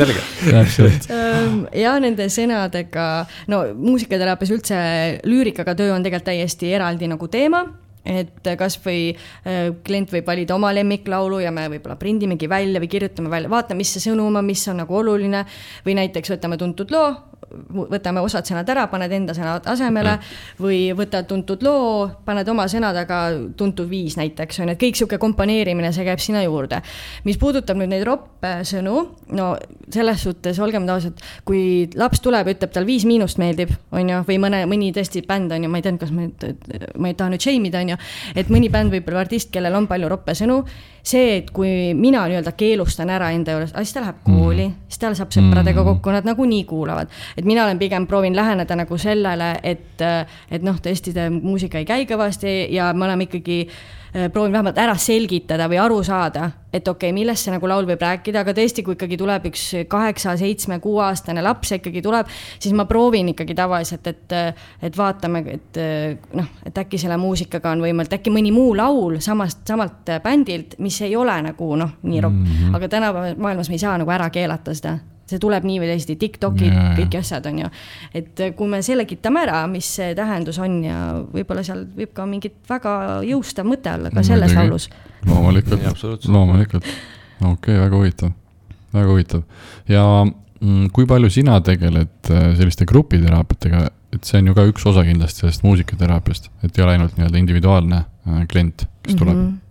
selge. täpselt. Ehm, ja nende sõnadega, no muusikateraapias üldse lüürikaga töö on tegelikult täiesti eraldi nagu teema et kasvõi äh, klient võib valida oma lemmiklaulu ja me võib-olla prindimegi välja või kirjutame välja, vaatame, mis see sõnum on, mis on nagu oluline. või näiteks võtame tuntud loo, võtame osad sõnad ära, paned enda sõnad asemele mm. või võtad tuntud loo, paned oma sõnadega tuntud viis näiteks on ju, et kõik sihuke komponeerimine, see käib sinna juurde. mis puudutab nüüd neid roppe sõnu, no selles suhtes olgem ausad, kui laps tuleb, ütleb, tal Viis Miinust meeldib, on ju, või mõne, mõni tõesti bänd on ju, ma ei tea, kas ma nüüd, ma ei taha nüüd shame ida, on ju, et mõni bänd võib olla artist, kellel on palju roppe sõnu see, et kui mina nii-öelda keelustan ära enda juures, siis ta läheb kooli mm., siis ta saab sõpradega mhm. kokku, nad nagunii kuulavad. Et mina olen pigem proovin läheneda nagu sellele, et, et noh, tõesti, muusika ei käi kõvasti ja me oleme ikkagi Äh, proovin vähemalt ära selgitada või aru saada, et okei okay,, millest see nagu laul võib rääkida, aga tõesti, kui ikkagi tuleb üks kaheksa, seitsme, kuueaastane laps ikkagi tuleb, siis ma proovin ikkagi tavaliselt, et, et vaatame, et noh, et äkki selle muusikaga on võimalik, äkki mõni muu laul samast, samalt bändilt, mis ei ole nagu noh, nii ropp mm, -hmm. aga tänapäeva maailmas me ei saa nagu ära keelata seda see tuleb nii või teisiti, Tiktokid yeah., kõik asjad on ju. et kui me selgitame ära, mis see tähendus on ja võib-olla seal võib ka mingit väga jõustav mõte olla ka selles laulus. loomulikult, loomulikult, okei okay,, väga huvitav, väga huvitav. Ja mm, kui palju sina tegeled äh, selliste grupiteraapiatega, et see on ju ka üks osa kindlasti sellest muusikateraapiast, et ei ole ainult nii-öelda individuaalne äh, klient, kes tuleb. Mm? -hmm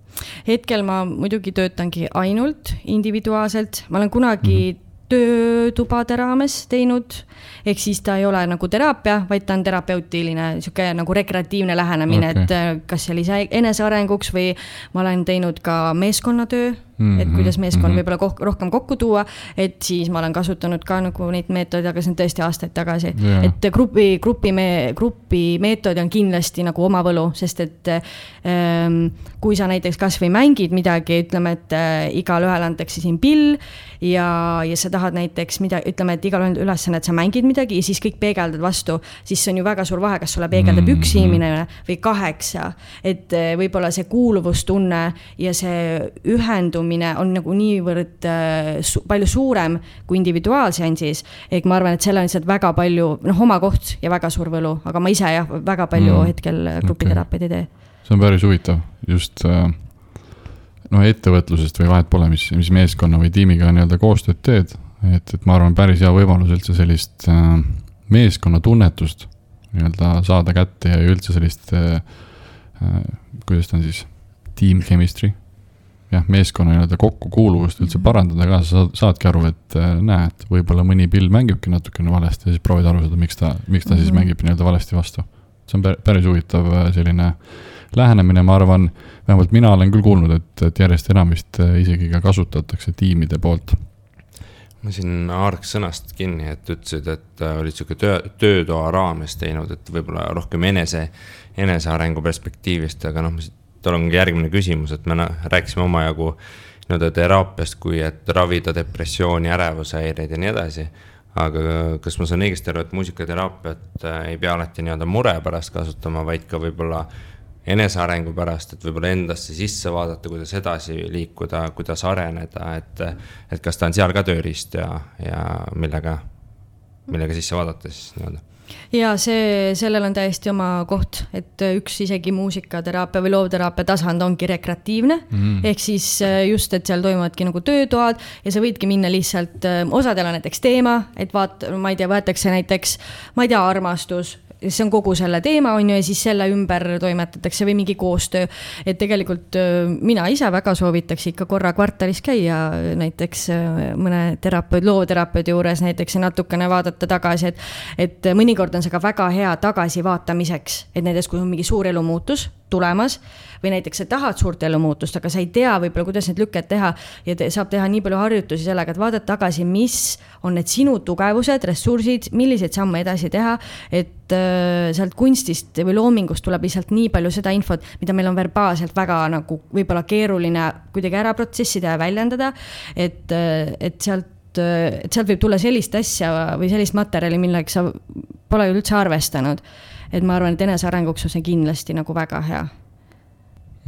hetkel ma muidugi töötangi ainult individuaalselt, ma olen kunagi mm -hmm töötubade raames teinud. ehk siis ta ei ole nagu teraapia, vaid ta on terapeutiline sihuke nagu rekreatiivne lähenemine okay., et kas see oli enesearenguks või ma olen teinud ka meeskonnatöö mm, -hmm. et kuidas meeskond mm -hmm. võib-olla koh rohkem kokku tuua, et siis ma olen kasutanud ka nagu neid meetodeid, aga see on tõesti aastaid tagasi yeah.. et grupi, grupi me-, grupi meetod on kindlasti nagu oma võlu, sest et ähm, kui sa näiteks kasvõi mängid midagi, ütleme, et äh, igalühele antakse siin pill ja, ja sa tahad näiteks mida, ütleme, et igalühel on ülesanne, et sa mängid midagi ja siis kõik peegeldad vastu, siis see on ju väga suur vahe, kas sulle peegeldab mm -hmm. üks inimene või kaheksa. et äh, võib-olla see kuuluvustunne ja see ühendumine on nagu niivõrd äh, su palju suurem kui individuaalseansis. et ma arvan, et seal on lihtsalt väga palju, noh, oma koht ja väga suur võlu, aga ma ise jah, väga palju mm hetkel grupiteraapiaid okay. ei tee. see on päris huvitav, just äh noh, ettevõtlusest või vahet pole, mis, mis meeskonna või tiimiga nii-öelda koostööd teed. et, et ma arvan, päris hea võimalus üldse sellist äh, meeskonna tunnetust nii-öelda saada kätte ja üldse sellist äh,, äh, kuidas ta on siis, team chemistry. Jah, meeskonna nii-öelda kokkukuuluvust üldse parandada ka, sa saadki aru, et äh, näed, võib-olla mõni pill mängibki natukene valesti ja siis proovid aru saada, miks ta, miks ta mm -hmm. siis mhm. mängib nii-öelda valesti vastu. see on päris huvitav äh, selline lähenemine, ma arvan vähemalt mina olen küll kuulnud, et, et järjest enam vist äh, isegi ka kasutatakse tiimide poolt. ma siin haaraks sõnast kinni, et ütlesid, et olid sihuke töö, töötoa raames teinud, et võib-olla rohkem enese, enesearengu perspektiivist, aga noh, tal ongi järgmine küsimus, et me rääkisime omajagu nii-öelda teraapiast, kui et ravida depressiooni, ärevushäireid ja nii edasi. Aga kas ma saan õigesti aru, et muusikateraapiat äh, ei pea alati nii-öelda mure pärast kasutama, vaid ka võib-olla enesearengu pärast, et võib-olla endasse sisse vaadata, kuidas edasi liikuda, kuidas areneda, et, et kas ta on seal ka tööriist ja, ja millega, millega sisse vaadata siis nii-öelda ja see, sellel on täiesti oma koht, et üks isegi muusikateraapia või loovteraapia tasand ongi rekreatiivne. Mm.. ehk siis äh, just, et seal toimuvadki nagu töötoad ja sa võidki minna lihtsalt, äh, osadel on näiteks teema, et vaat-, ma ei tea, võetakse näiteks, ma ei tea, armastus see on kogu selle teema, on ju, ja siis selle ümber toimetatakse või mingi koostöö. et tegelikult mina ise väga soovitaks ikka korra kvartalis käia näiteks mõne terapeudi, loovterapeudi juures näiteks ja natukene vaadata tagasi, et. et mõnikord on see ka väga hea tagasivaatamiseks, et näiteks kui on mingi suur elumuutus tulemas või näiteks sa tahad suurt elumuutust, aga sa ei tea võib-olla, kuidas neid lükkeid teha ja te, saab teha nii palju harjutusi sellega, et vaadata tagasi, mis on need sinu tugevused, ressursid, milliseid samme edasi teha, et äh, sealt kunstist või loomingust tuleb lihtsalt nii palju seda infot, mida meil on verbaalselt väga nagu võib-olla keeruline kuidagi ära protsessida ja väljendada, et, äh, et sealt et sealt võib tulla sellist asja või sellist materjali, millega sa pole üldse arvestanud. et ma arvan, et enesearenguks on see kindlasti nagu väga hea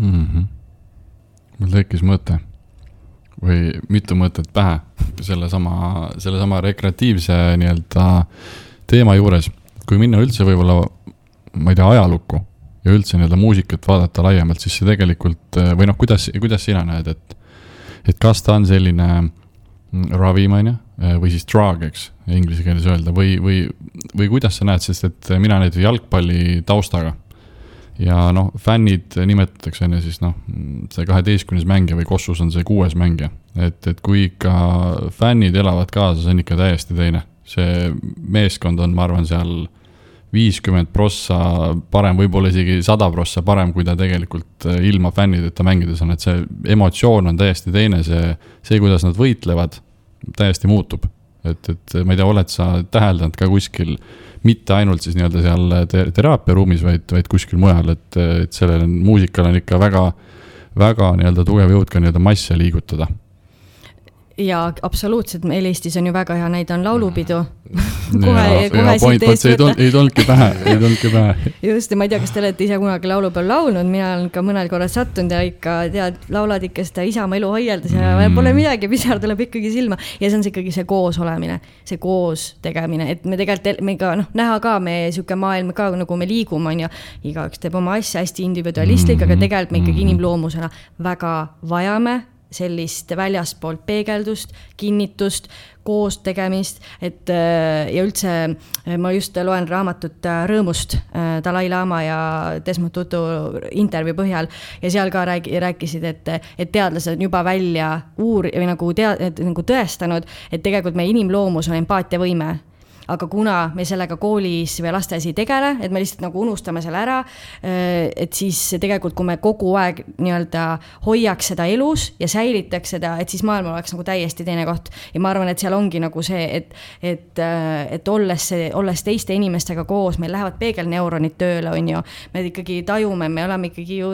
mm. -hmm. mul tekkis mõte või mitu mõtet pähe sellesama, sellesama rekreatiivse nii-öelda teema juures. kui minna üldse võib-olla, ma ei tea, ajalukku ja üldse nii-öelda muusikat vaadata laiemalt, siis see tegelikult või noh, kuidas, kuidas sina näed, et, et kas ta on selline ravim, on ju, või siis drug, eks, inglise keeles öelda, või, või, või kuidas sa näed, sest et mina näiteks jalgpalli taustaga ja noh, fännid nimetatakse on ju siis noh, see kaheteistkümnes mängija või Kossus on see kuues mängija. et, et kui ikka fännid elavad kaasa, see on ikka täiesti teine. see meeskond on, ma arvan, seal viiskümmend prossa parem, võib-olla isegi sada prossa parem, kui ta tegelikult äh, ilma fännideta mängides on, et see emotsioon on täiesti teine, see, see, kuidas nad võitlevad, täiesti muutub. et, et ma ei tea, oled sa täheldanud ka kuskil mitte ainult siis nii-öelda seal te teraapiaruumis, vaid, vaid kuskil mujal, et, et sellel muusikal on ikka väga, väga nii-öelda tugev jõud ka nii-öelda masse liigutada ja absoluutselt, meil Eestis on ju väga hea näide, on laulupidu kohe, kohe siit eest võtta. ei tulnudki pähe, ei tulnudki pähe. just, ja ma ei tea, kas te olete ise kunagi laulupeol laulnud, mina olen ka mõnel korral sattunud ja ikka tead, laulad ikka seda Isamaa elu hoieldes ja mm. pole midagi, pisar tuleb ikkagi silma. ja see on see ikkagi see koos olemine, see koos tegemine, et me tegelikult, me ka noh, näha ka meie sihuke maailm ka nagu me liigume, on ju. igaüks teeb oma asja hästi individualistlik mm, -hmm. aga tegelikult me ikkagi mm-hmm. inimloomusena väga vajame sellist väljaspoolt peegeldust, kinnitust, koos tegemist, et äh, ja üldse äh, ma just loen raamatut äh, Rõõmust Dalai-laama ja Desmond Tutu intervjuu põhjal. Ja seal ka räägi-, rääkisid, et, et teadlased on juba välja uur- või nagu tea-, nagu tõestanud, et tegelikult meie inimloomus on empaatiavõime aga kuna me sellega koolis või lasteaias ei tegele, et me lihtsalt nagu unustame selle ära, et siis tegelikult, kui me kogu aeg nii-öelda hoiaks seda elus ja säilitaks seda, et siis maailm oleks nagu täiesti teine koht. ja ma arvan, et seal ongi nagu see, et, et, et olles olles teiste inimestega koos, meil lähevad peegelneuronid tööle, on ju. me ikkagi tajume, me oleme ikkagi ju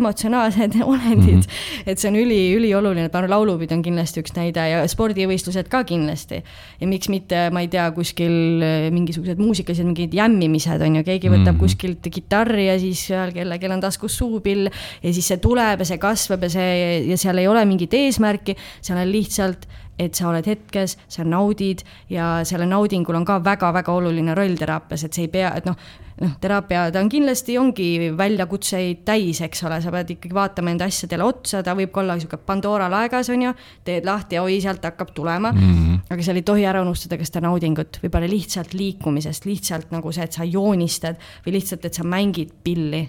emotsionaalsed olendid mm. -hmm. et see on üli, ülioluline, et ma arvan, laulupidu on kindlasti üks näide ja spordivõistlused ka kindlasti. ja miks mitte, ma ei tea, kuskil eh, mingisugused muusikalised mingid jämmimised on ju, keegi võtab mm -hmm. kuskilt kitarri ja siis seal kellelgi on taskus suupill ja siis see tuleb ja see kasvab ja see ja seal ei ole mingit eesmärki, seal on lihtsalt et sa oled hetkes, sa naudid ja sellel naudingul on ka väga-väga oluline roll teraapias, et see ei pea, et noh, noh, teraapia, ta on kindlasti, ongi väljakutseid täis, eks ole, sa pead ikkagi vaatama enda asjadele otsa, ta võib ka olla niisugune Pandora laegas, on ju, teed lahti ja oi, sealt hakkab tulema mm. -hmm. aga seal ei tohi ära unustada ka seda naudingut, võib-olla lihtsalt liikumisest, lihtsalt nagu see, et sa joonistad või lihtsalt, et sa mängid pilli.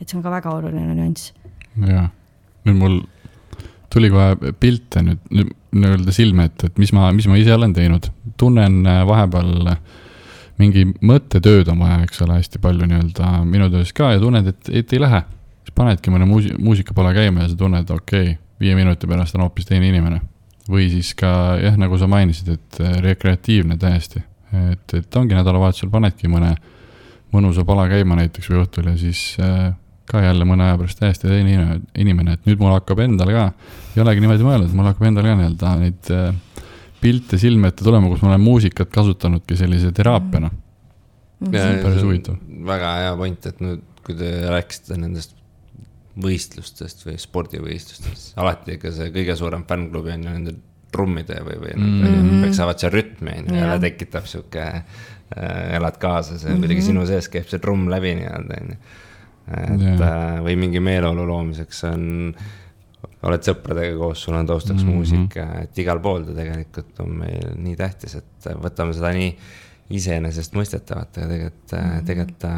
et see on ka väga oluline nüanss. jah, nüüd mul tuli kohe pilte nüüd, nii-öelda silme ette, et mis ma, mis ma ise olen teinud. tunnen äh, vahepeal mingi mõttetööd on vaja, eks ole, hästi palju nii-öelda minu töös ka ja tunned, et, et ei lähe. siis panedki mõne muusi-, muusikapala käima ja sa tunned, okei okay,, viie minuti pärast on hoopis teine inimene. või siis ka jah, nagu sa mainisid, et äh, rekreatiivne täiesti. et, et ongi nädalavahetusel panedki mõne mõnusa pala käima näiteks või õhtul ja siis äh, ka jälle mõne aja pärast täiesti teine inimene, et nüüd mul hakkab endal ka, ei olegi niimoodi mõelnud, mul hakkab endal ka nii-öelda neid äh, pilte silme ette tulema, kus ma olen muusikat kasutanudki sellise teraapiana mm. -hmm. päris huvitav. väga hea point, et nüüd, kui te rääkisite nendest võistlustest või spordivõistlustest, alati ikka see kõige suurem fännklubi on ju nende trummide või, või mm -hmm. peaks saavad seal rütmi on ju, jälle tekitab sihuke äh,, elad kaasa, see mm -hmm. kuidagi sinu sees käib see trumm läbi nii-öelda on ju et yeah. või mingi meeleolu loomiseks on, oled sõpradega koos, sul on taustaks mm -hmm. muusika, et igal pool ta tegelikult on meil nii tähtis, et võtame seda nii iseenesestmõistetavat, aga tegelikult mm, -hmm. tegelikult ta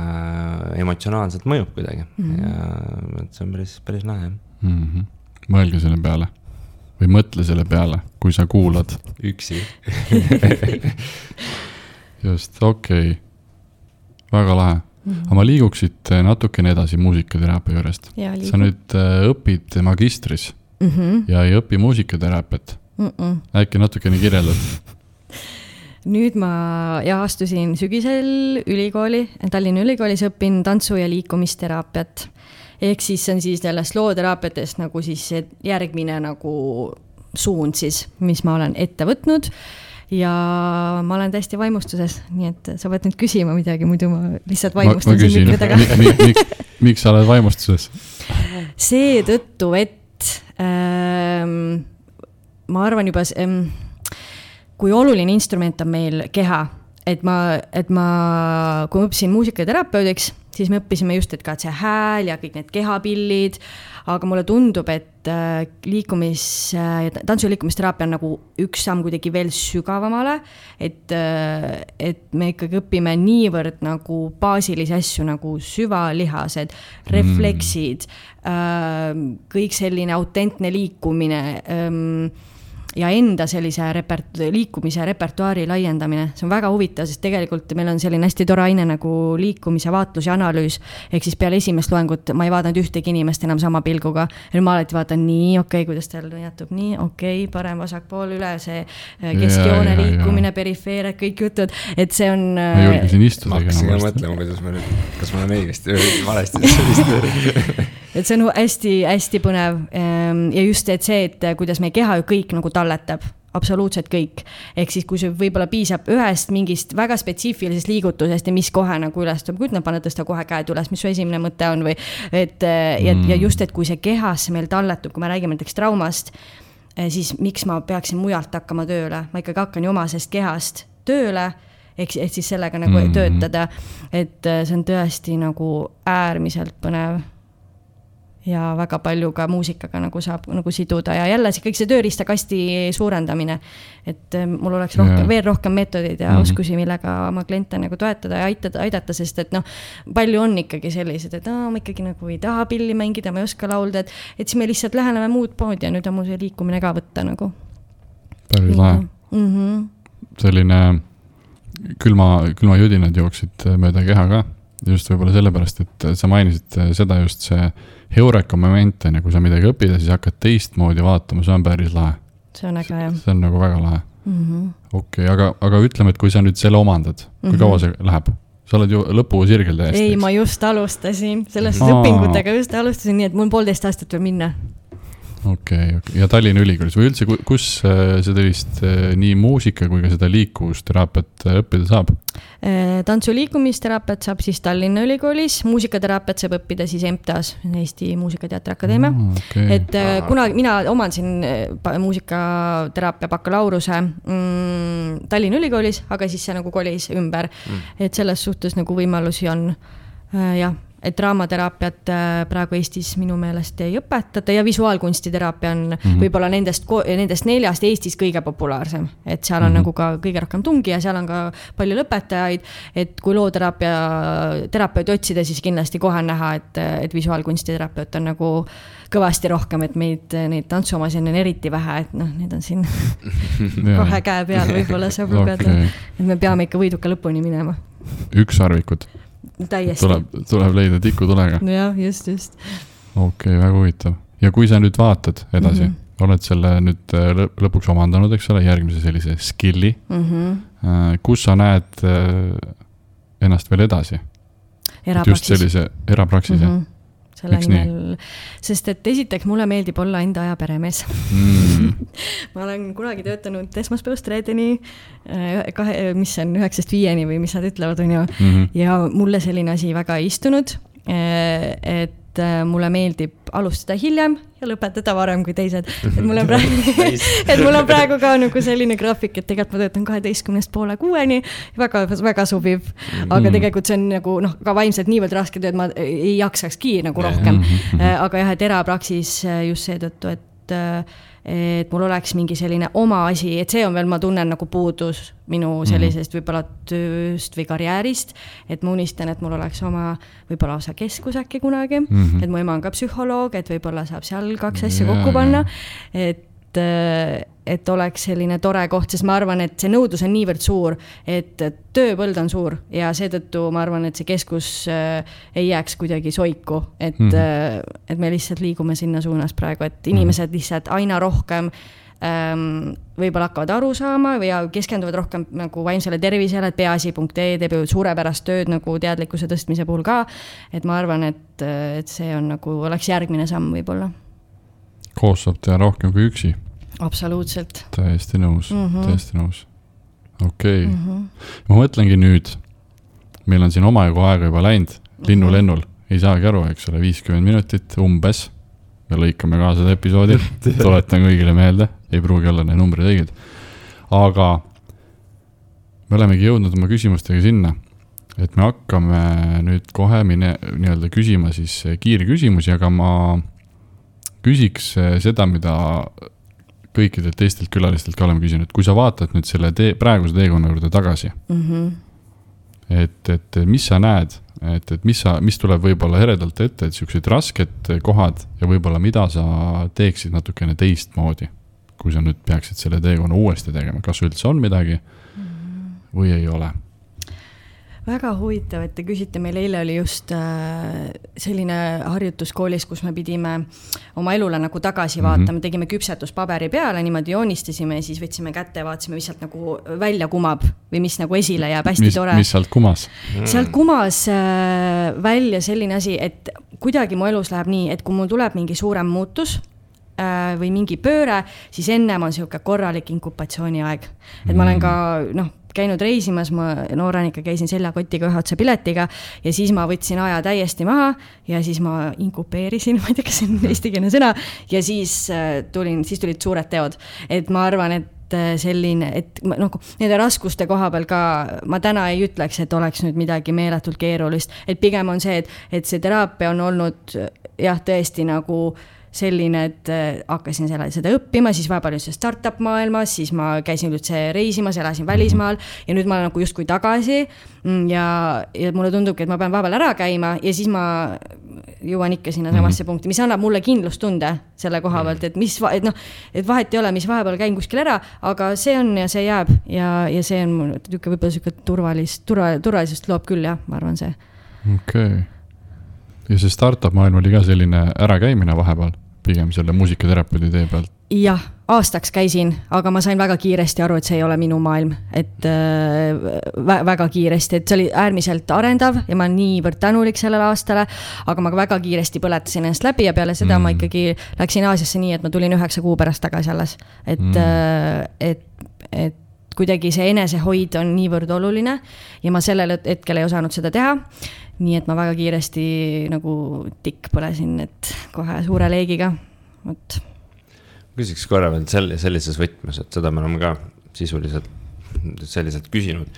emotsionaalselt mõjub kuidagi mm -hmm. ja et see on päris, päris lahe mm -hmm.. mõelge selle peale või mõtle selle peale, kui sa kuulad. üksi just, okei okay., väga lahe Mm -hmm. aga ma liiguks siit äh, natukene edasi muusikateraapia juurest. sa nüüd äh, õpid magistris mm -hmm. ja ei õpi muusikateraapiat mm. -mm. äkki natukene kirjeldad nüüd ma ja astusin sügisel ülikooli, Tallinna Ülikoolis õpin tantsu- ja liikumisteraapiat. ehk siis see on siis sellest looteraapiatest nagu siis järgmine nagu suund siis, mis ma olen ette võtnud ja ma olen täiesti vaimustuses, nii et sa pead nüüd küsima midagi, muidu ma lihtsalt vaimustun siin mikri taga miks, miks sa oled vaimustuses? seetõttu, et ähm, ma arvan juba ähm,, kui oluline instrument on meil keha, et ma, et ma, kui ma õppisin muusikaterapeutiks, siis me õppisime just, et ka see hääl ja kõik need kehapillid aga mulle tundub, et äh, liikumis, äh, tantsu- ja liikumisteraapia on nagu üks samm kuidagi veel sügavamale. et, äh, et me ikkagi õpime niivõrd nagu baasilisi asju nagu süvalihased, refleksid mm., kõik selline autentne liikumine ähm, ja enda sellise repert-, liikumise repertuaari laiendamine, see on väga huvitav, sest tegelikult meil on selline hästi tore aine nagu liikumise vaatlus ja analüüs. ehk siis peale esimest loengut ma ei vaadanud ühtegi inimest enam sama pilguga. nüüd ma alati vaatan nii, okei okay,, kuidas tal jätub, nii, okei okay,, parem-vasakpool üle, see äh, keskjoone liikumine, perifeer, kõik jutud, et see on. ma ei julgesin istuda. ma hakkasin ka mõtlema, kuidas ma nüüd, kas ma olen õigesti või valesti et see on hästi-hästi põnev ehm, ja just, et see, et kuidas meie keha ju kõik nagu talletab absoluutselt kõik. ehk siis, kui sul võib-olla piisab ühest mingist väga spetsiifilisest liigutusest ja mis kohe nagu üles tuleb, kujuta, pane tõsta kohe käed üles, mis su esimene mõte on või. et ja mm., ja just, et kui see kehasse meil talletub, kui me räägime näiteks traumast, eh, siis miks ma peaksin mujalt hakkama tööle, ma ikkagi hakkan ju omasest kehast tööle ehk, ehk siis sellega nagu mm. töötada. et see on tõesti nagu äärmiselt põnev ja väga palju ka muusikaga nagu saab nagu siduda ja jälle see kõik see tööriistakasti suurendamine. et eh, mul oleks rohkem, veel rohkem meetodeid ja mm -hmm. oskusi, millega oma kliente nagu toetada ja aitada, aidata, sest et noh, palju on ikkagi selliseid, et aa, ma ikkagi nagu ei taha pilli mängida, ma ei oska laulda, et, et siis me lihtsalt läheneme muud poodi ja nüüd on mul see liikumine ka võtta nagu. päris lahe mm. -hmm. selline külma, külmajudinad jooksid mööda keha ka. just võib-olla sellepärast, et sa mainisid seda just see heureka moment on ju, kui sa midagi õpid ja siis hakkad teistmoodi vaatama, see on päris lahe. see on äge jah. see on nagu väga lahe mm -hmm.. okei okay,, aga, aga ütleme, et kui sa nüüd selle omandad, kui mm -hmm. kaua see läheb? sa oled ju lõpusirgel täiesti. ei, ma just alustasin, selles suhtes õpingutega just alustasin, nii et mul poolteist aastat veel minna okei okay,, okay. ja Tallinna Ülikoolis või üldse, kus äh, seda vist äh, nii muusika kui ka seda liikuvusteraapiat äh, õppida saab? tantsu liikumisteraapiat saab siis Tallinna Ülikoolis, muusikateraapiat saab õppida siis EMTA-s, Eesti Muusikateatri Akadeemia mm,. Okay. et kuna mina omandasin muusikateraapia bakalaureuse mm, Tallinna Ülikoolis, aga siis see nagu kolis ümber mm., et selles suhtes nagu võimalusi on jah et draamateraapiat äh, praegu Eestis minu meelest ei õpetata ja visuaalkunstiteraapia on mm -hmm. võib-olla nendest, nendest neljast Eestis kõige populaarsem. et seal on mm -hmm. nagu ka kõige rohkem tungi ja seal on ka palju lõpetajaid. et kui looteraapia, terapeuti otsida, siis kindlasti kohe on näha, et, et visuaalkunstiterapeut on nagu kõvasti rohkem, et meid, neid tantsuomasid on eriti vähe, et noh, need on siin kahe käe peal võib-olla saab lugeda okay.. et me peame ikka võiduka lõpuni minema. ükssarvikud täiesti. tuleb, tuleb leida tikutulega. jah, just, just. okei okay,, väga huvitav. ja kui sa nüüd vaatad edasi mm, -hmm. oled selle nüüd äh, lõpuks omandanud, eks ole, järgmise sellise skill'i mm. -hmm. kus sa näed äh, ennast veel edasi? just sellise erapraksise mm. -hmm selle Miks nimel, sest et esiteks mulle meeldib olla enda aja peremees mm. ma olen kunagi töötanud esmaspäevast reedeni kahe, mis see on, üheksast viieni või mis nad ütlevad, on ju mm. -hmm. ja mulle selline asi väga ei istunud. et mulle meeldib alustada hiljem ja lõpetada varem kui teised. et mul on praegu et mul on praegu ka nagu selline graafik, et tegelikult ma töötan kaheteistkümnest poole kuueni, väga, väga sobiv. aga mm. tegelikult see on nagu noh, ka vaimselt niivõrd raske töö, et ma ei jaksakski nagu rohkem. Mhm. aga jah, et erapraksis just seetõttu, et et mul oleks mingi selline oma asi, et see on veel, ma tunnen nagu puudus minu mhm. sellisest võib-olla tööst või karjäärist. et ma unistan, et mul oleks oma võib-olla lausa keskus äkki kunagi mm, -hmm. et mu ema on ka psühholoog, et võib-olla saab seal kaks asja kokku panna, et et, oleks selline tore koht, sest ma arvan, et see nõudlus on niivõrd suur, et tööpõld on suur ja seetõttu ma arvan, et see keskus äh, ei jääks kuidagi soiku, et mm, -hmm. et me lihtsalt liigume sinna suunas praegu, et inimesed lihtsalt aina rohkem ähm, võib-olla hakkavad aru saama või keskenduvad rohkem nagu vaimsele tervisele, et peaasi.ee teeb ju suurepärast tööd nagu teadlikkuse tõstmise puhul ka. et ma arvan, et, et see on nagu, oleks järgmine samm võib-olla koos saab teha rohkem kui üksi. Absoluutselt. täiesti nõus mm, -hmm. täiesti nõus. okei okay. mm, -hmm. ma mõtlengi nüüd, meil on siin omajagu aega juba läinud, linnulennul mm, -hmm. ei saagi aru, eks ole, viiskümmend minutit umbes. me lõikame ka seda episoodi tuletan kõigile meelde, ei pruugi olla need numbrid õiged. aga me olemegi jõudnud oma küsimustega sinna, et me hakkame nüüd kohe mine, nii-öelda küsima siis kiirküsimusi, aga ma küsiks äh, seda, mida kõikidelt teistelt külalistelt ka oleme küsinud, kui sa vaatad nüüd selle tee, praeguse teekonna juurde tagasi mm. -hmm. et, et mis sa näed, et, et mis sa, mis tuleb võib-olla eredalt ette, et siuksed rasked kohad ja võib-olla mida sa teeksid natukene teistmoodi. kui sa nüüd peaksid selle teekonna uuesti tegema, kas üldse on midagi mm -hmm. või ei ole väga huvitav, et te küsite, meil eile oli just äh, selline harjutus koolis, kus me pidime oma elule nagu tagasi mm -hmm. vaatama, tegime küpsetuspaberi peale, niimoodi joonistasime ja siis võtsime kätte ja vaatasime, mis sealt nagu välja kumab või mis nagu esile jääb, hästi mis, tore. mis sealt kumas mm.? sealt kumas äh, välja selline asi, et kuidagi mu elus läheb nii, et kui mul tuleb mingi suurem muutus äh, või mingi pööre, siis ennem on sihuke korralik inkubatsiooniaeg. et ma olen ka noh, käinud reisimas, ma noorena ikka käisin seljakotiga ühe otsa piletiga ja siis ma võtsin aja täiesti maha ja siis ma inkubeerisin, ma ei tea, kas see on eestikeelne sõna, ja siis äh, tulin, siis tulid suured teod. et ma arvan, et äh, selline, et noh, nende raskuste koha peal ka ma täna ei ütleks, et oleks nüüd midagi meeletult keerulist, et pigem on see, et, et see teraapia on olnud jah, tõesti nagu äh, selline, et äh, hakkasin selle, seda õppima, siis vahepeal üldse startup maailmas, siis ma käisin üldse reisimas, elasin välismaal ja nüüd ma olen nagu justkui tagasi. Mm, ja, ja mulle tundubki, et ma pean vahepeal ära käima ja siis ma jõuan ikka sinnasamasse mm -hmm. punkti, mis annab mulle kindlustunde selle koha pealt, et mis, et noh, et vahet ei ole, mis vahepeal käin kuskil ära, aga see on ja see jääb ja, ja see on mul niisugune võib-olla niisugune turvalist, turva, turvalisust loob küll jah, ma arvan, see. okei okay. Ja see startup maailm oli ka selline ärakäimine vahepeal, pigem selle muusikaterapeudi tee pealt? jah, aastaks käisin, aga ma sain väga kiiresti aru, et see ei ole minu maailm, et äh, väga kiiresti, et see oli äärmiselt arendav ja ma olen niivõrd tänulik sellele aastale. aga ma väga kiiresti põletasin ennast läbi ja peale seda mm. ma ikkagi läksin Aasiasse nii, et ma tulin üheksa kuu pärast tagasi alles, et mm., äh, et, et kuidagi see enesehoid on niivõrd oluline ja ma sellel hetkel ei osanud seda teha. nii et ma väga kiiresti nagu tikk põlesin, et kohe suure leegiga, vot küsiks korra veel selle, sellises võtmes, et seda me oleme ka sisuliselt selliselt küsinud.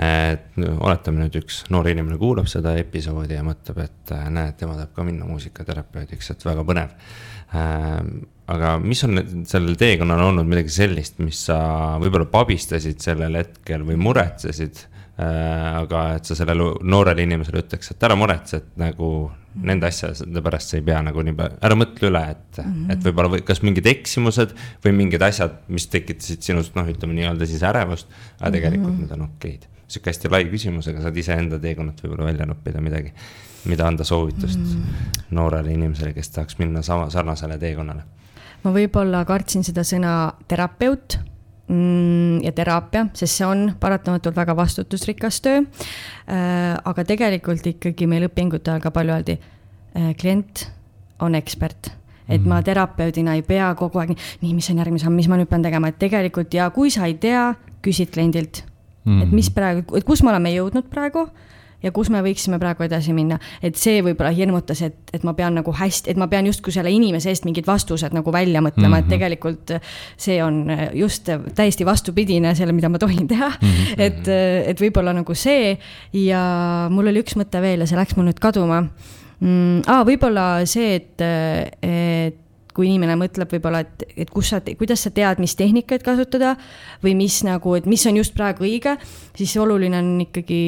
et oletame nüüd üks noor inimene kuulab seda episoodi ja mõtleb, et näed, tema tahab ka minna muusikaterapeudiks, et väga põnev. Aga mis on sellel teekonnal olnud midagi sellist, mis sa võib-olla pabistasid sellel hetkel või muretsesid Äh, aga et sa sellele noorele inimesele ütleks, et ära muretse, et nagu nende asjade pärast sa ei pea nagu nii palju, ära mõtle üle, et mm, -hmm. et võib-olla või kas mingid eksimused või mingid asjad, mis tekitasid sinust noh, ütleme nii-öelda siis ärevust, aga tegelikult mm -hmm. need on okeid. sihuke hästi lai küsimus, aga saad iseenda teekonnalt võib-olla välja noppida midagi, mida anda soovitust mm noorele inimesele, kes tahaks minna sama sarnasele teekonnale. Ma võib-olla kartsin seda sõna terapeut Mm, ja teraapia, sest see on paratamatult väga vastutusrikas töö. Äh, aga tegelikult ikkagi meil õpingute ajal ka palju öeldi, äh, klient on ekspert et ma mhm. terapeudina ei pea kogu aeg nii, mis on järgmine samm, mis ma nüüd pean tegema, et tegelikult ja kui sa ei tea, küsid kliendilt mm. et mis praegu, et kus me oleme jõudnud praegu ja kus me võiksime praegu edasi minna. et see võib-olla hirmutas, et, et ma pean nagu hästi, et ma pean justkui selle inimese eest mingid vastused nagu välja mõtlema mm, -hmm. et mhm. tegelikult see on just täiesti vastupidine selle, mida ma tohin teha mm. -hmm. et, et võib-olla nagu see ja mul oli üks mõte veel ja see läks mul nüüd kaduma mm,. aa, võib-olla see, et, et kui inimene mõtleb võib-olla, et, et kus sa, kuidas sa tead, mis tehnikaid kasutada või mis nagu, et mis on just praegu õige, siis oluline on ikkagi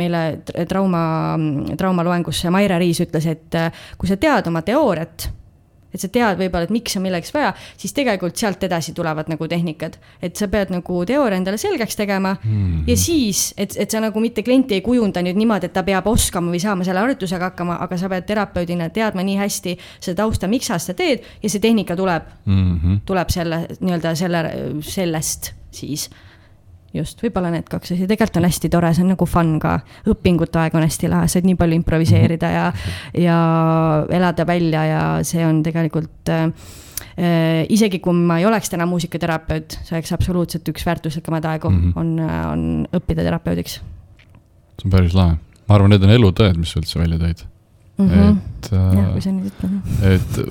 meile trauma, traumaloengus Maire Riis ütles, et kui sa tead oma teooriat et sa tead võib-olla, et miks on milleks vaja, siis tegelikult sealt edasi tulevad nagu tehnikad. et sa pead nagu teooria endale selgeks tegema mm -hmm. ja siis, et, et sa nagu mitte klienti ei kujunda nüüd niimoodi, et ta peab oskama või saama selle harjutusega hakkama, aga sa pead terapeudina teadma nii hästi seda tausta, miks sa seda teed ja see tehnika tuleb mm, -hmm. tuleb selle nii-öelda selle, sellest siis just, võib-olla need kaks asja, tegelikult on hästi tore, see on nagu fun ka. õpingute aeg on hästi lahe, saad nii palju improviseerida ja, ja elada välja ja see on tegelikult äh, äh isegi kui ma ei oleks täna muusikaterapeut, see oleks absoluutselt üks väärtuslikemaid aegu mm, -hmm. on, on õppida terapeudiks. see on päris lahe, ma arvan, need on elutõed, mis sa üldse välja tõid mm. -hmm. et äh,, jah, kui sa nüüd ütled. et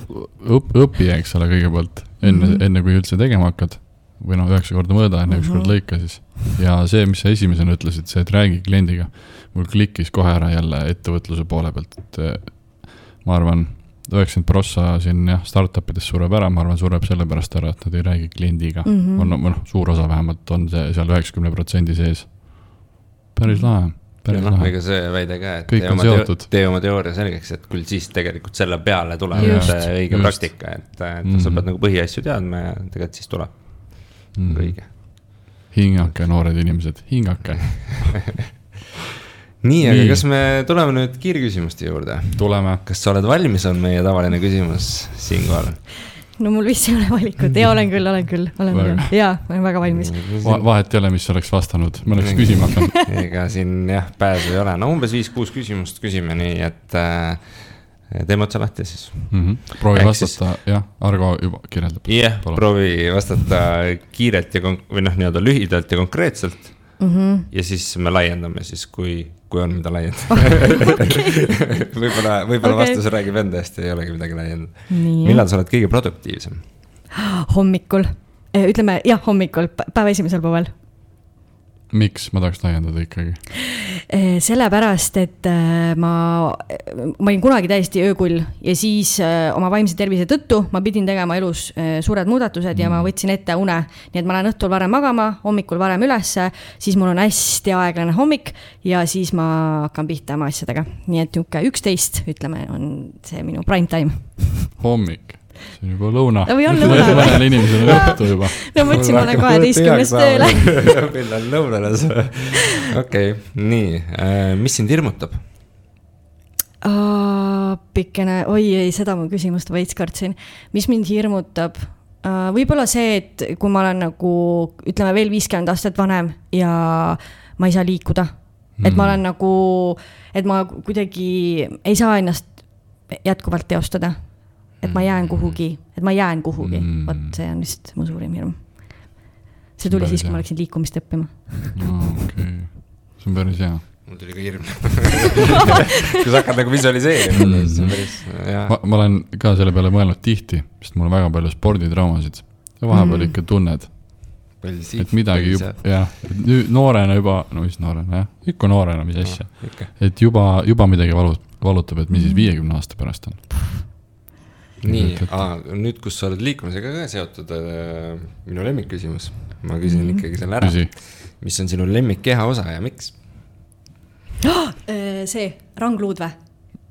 õp-, õpi, eks ole, kõigepealt enne mm, -hmm. enne kui üldse tegema hakkad või noh, üheksa korda mõõda, enne mm -hmm. üks kord mhm. lõika siis. ja see, mis sa esimesena ütlesid, see, et räägi kliendiga, mul klikkis kohe ära jälle ettevõtluse poole pealt, et eh, ma arvan, üheksakümmend prossa siin jah, startup ides sureb ära, ma arvan, sureb sellepärast ära, et nad ei räägi kliendiga mm. -hmm. on, noh, suur osa vähemalt on see seal üheksakümne protsendi sees. päris lahe ja noh, ega see väide ka, et tee oma, tee oma teooria selgeks, et küll siis tegelikult selle peale tuleb just, õige just. praktika, et, et mm -hmm. sa pead nagu põhiasju teadma ja tegelikult siis tuleb mm. õige. hingake, noored inimesed, hingake nii, aga kas me tuleme nüüd kiirküsimuste juurde? tuleme. kas sa oled valmis, on meie tavaline küsimus siinkohal no mul vist ei ole valikut, jaa, olen küll, olen küll, olen küll, jaa, olen väga valmis Va. vahet ei ole, mis oleks vastanud, ma oleks küsima hakanud ega siin jah, pääsu ei ole, no umbes viis-kuus küsimust küsime, nii et äh, teeme otsa lahti siis mm. -hmm. proovi Ehk vastata siis..., jah, Argo juba kirjeldab. jah yeah,, proovi vastata kiirelt ja või noh, nii-öelda lühidalt ja konkreetselt mm. -hmm. ja siis me laiendame siis, kui, kui on, mida laiendada võib-olla, võib-olla okay. vastus räägib enda eest ja ei olegi midagi laiendada. millal sa oled kõige produktiivsem? hommikul, eh, ütleme jah, hommikul, päeva esimesel poolel miks, ma tahaks laiendada ikkagi? Eh, sellepärast, et eh, ma, ma olin kunagi täiesti öökull ja siis eh, oma vaimse tervise tõttu ma pidin tegema elus suured muudatused ja ma Mm. võtsin ette une. nii et ma lähen õhtul varem magama, hommikul varem ülesse, siis mul on hästi aeglane hommik ja siis ma hakkan pihta oma asjadega. nii et niisugune üksteist, ütleme, on see minu prime time. hommik, see on juba lõuna. Või on lõuna või? mõnel inimesel on õhtu juba. no mõtlesin, ma lähen kaheteistkümnest tööle. millal lõunale sa, okei, nii, mis sind hirmutab? appikene, oi ei, seda ma küsimust veits kartsin. mis mind hirmutab? võib-olla see, et kui ma olen nagu ütleme veel viiskümmend aastat vanem ja ma ei saa liikuda. et ma olen nagu, et ma kuidagi ei saa ennast jätkuvalt teostada. Et ma jään kuhugi, et ma jään kuhugi Mm. mm., vot see on vist mu suurim hirm. see tuli Päris siis, kui hea. ma läksin liikumist õppima. okei, see on päris hea. mul tuli ka hirm kui sa hakkad nagu visualiseerima, siis see on päris, jaa. ma, ma olen ka selle peale mõelnud tihti, sest mul on väga palju sporditraumasid. ja vahepeal Mm. ikka tunned, Palju et midagi juba, jah, nüüd noorena juba, no mis noorena jah, ikka noorena, mis asja. ikka. et juba, juba midagi valu-, valutab, et mis siis viiekümne aasta pärast on. Nii nüüd, kus sa oled liikumisega ka seotud äh,, minu lemmikküsimus, ma küsin Mhm. ikkagi selle ära. mis on sinu lemmikkehaosa ja miks? see, rangluud või?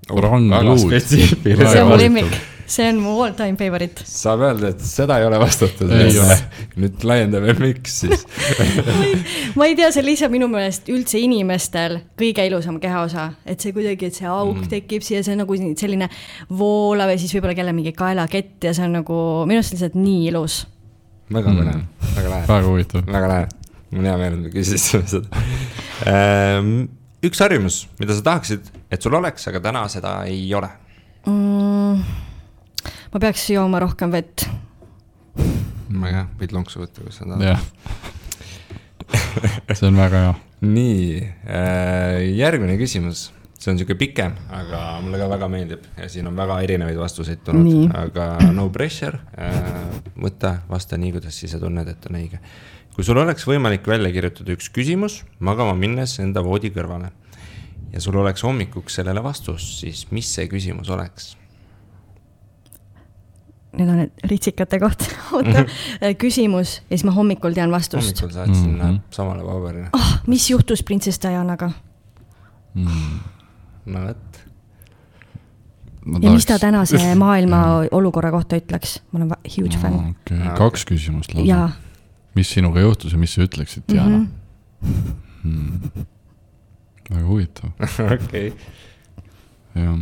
Rangluud. spetsiifiline see on mu lemmik, see on mu all time favorite saab öelda, et seda ei ole vastatud Ei ole. nüüd laiendame, miks siis ma ei tea, see on lihtsalt minu meelest üldse inimestel kõige ilusam kehaosa, et see kuidagi, et see auk mm. tekib siia, see on nagu selline voolav ja siis võib-olla kellel mingi kaelakett ja see on nagu minu arust lihtsalt nii ilus. väga Mm. põnev, väga lahe, väga huvitav. väga lahe. mul on hea meel, et me küsisime seda ähm,. üks harjumus, mida sa tahaksid, et sul oleks, aga täna seda ei ole. Mm, ma peaks jooma rohkem vett. väga hea, võid lonksu võtta, kui sa tahad. jah. see on väga hea. nii äh,, järgmine küsimus, see on sihuke pikem, aga mulle ka väga meeldib ja siin on väga erinevaid vastuseid tulnud aga no pressure äh,, võta, vasta nii, kuidas ise tunned, et on õige. kui sul oleks võimalik välja kirjutada üks küsimus magama minnes enda voodi kõrvale ja sul oleks hommikuks sellele vastus, siis mis see küsimus oleks? Need on ritsikate kohta, oota, küsimus ja siis ma hommikul tean vastust. hommikul saad sinna Mhm. samale paberile, ah, mis juhtus printsess Dianaga Mm. no vot. ja mis ta tänase maailma olukorra kohta ütleks? ma olen huge fänn. okei, kaks küsimust lausa mis sinuga juhtus ja mis sa ütleksid, Diana Mhm. mm.? väga huvitav, okei. jah.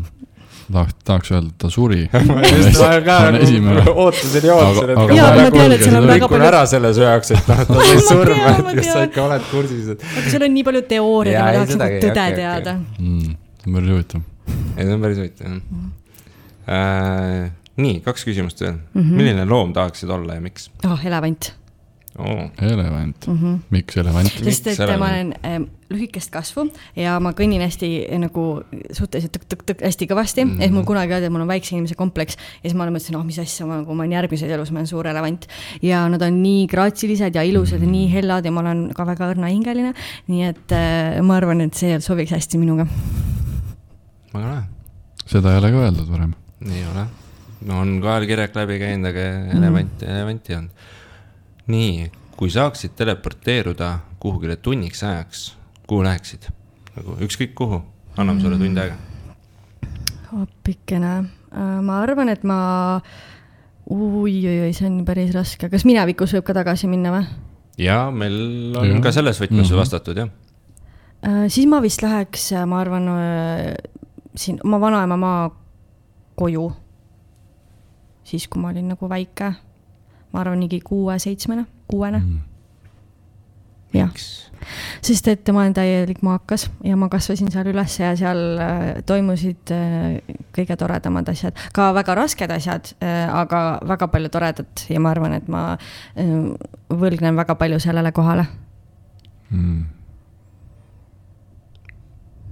tahaks, tahaks öelda, et ta suri. ootasin ja ootasin, et kas nagu tean, et on väga rikun palju- ära selle sööjaks, et noh, ta sai Ma surma, et kas sa ikka oled kursis, et. aga seal on nii palju teooriaid ma tahaks nagu tõde okei. teada. Mm. see on päris huvitav. ei, see on päris huvitav jah äh,. nii, kaks küsimust veel mm. -hmm. milline loom tahaksid olla ja miks oh, elevant oh.? elevant mm. -hmm. miks elevant? sest et elevant? ma olen ähm, lühikest kasvu ja ma kõnnin hästi äh, nagu suhteliselt tõk-tõk-tõk hästi kõvasti mm, Mhm. -hmm. et mul kunagi öeldi, et mul on väikse inimese kompleks ja siis ma mõtlesin, oh mis asja, ma, kui ma olen järgmises elus, ma olen suur elevant. ja nad on nii graatsilised ja ilusad ja nii hellad ja ma olen ka väga õrnahingeline, nii et äh, ma arvan, et see sobiks hästi minuga. väga lahe, seda ei ole ka öeldud varem. ei ole. no on ka kirjak läbi käinud, aga elevanti mm., elevanti ei olnud. nii, kui saaksid teleporteeruda kuhugile tunniks ajaks, kuhu läheksid? nagu ükskõik kuhu, anname sulle tund aega. appikene, ma arvan, et ma, oi-oi-oi, see on päris raske, kas minevikus võib ka tagasi minna või? ja meil on Jah. ka selles võtmes mm Mhm. -hmm. vastatud jah. Äh, siis ma vist läheks, ma arvan, siin oma vanaema maa koju. siis, kui ma olin nagu väike, ma arvan, ligi kuue-seitsmene, kuuene, Mm. jah. sest et ma olen täielik maakas ja ma kasvasin seal üles ja seal äh, toimusid äh, kõige toredamad asjad, ka väga rasked asjad, aga väga palju toredat ja ma arvan, et ma äh, võlgnen väga palju sellele kohale. Mm.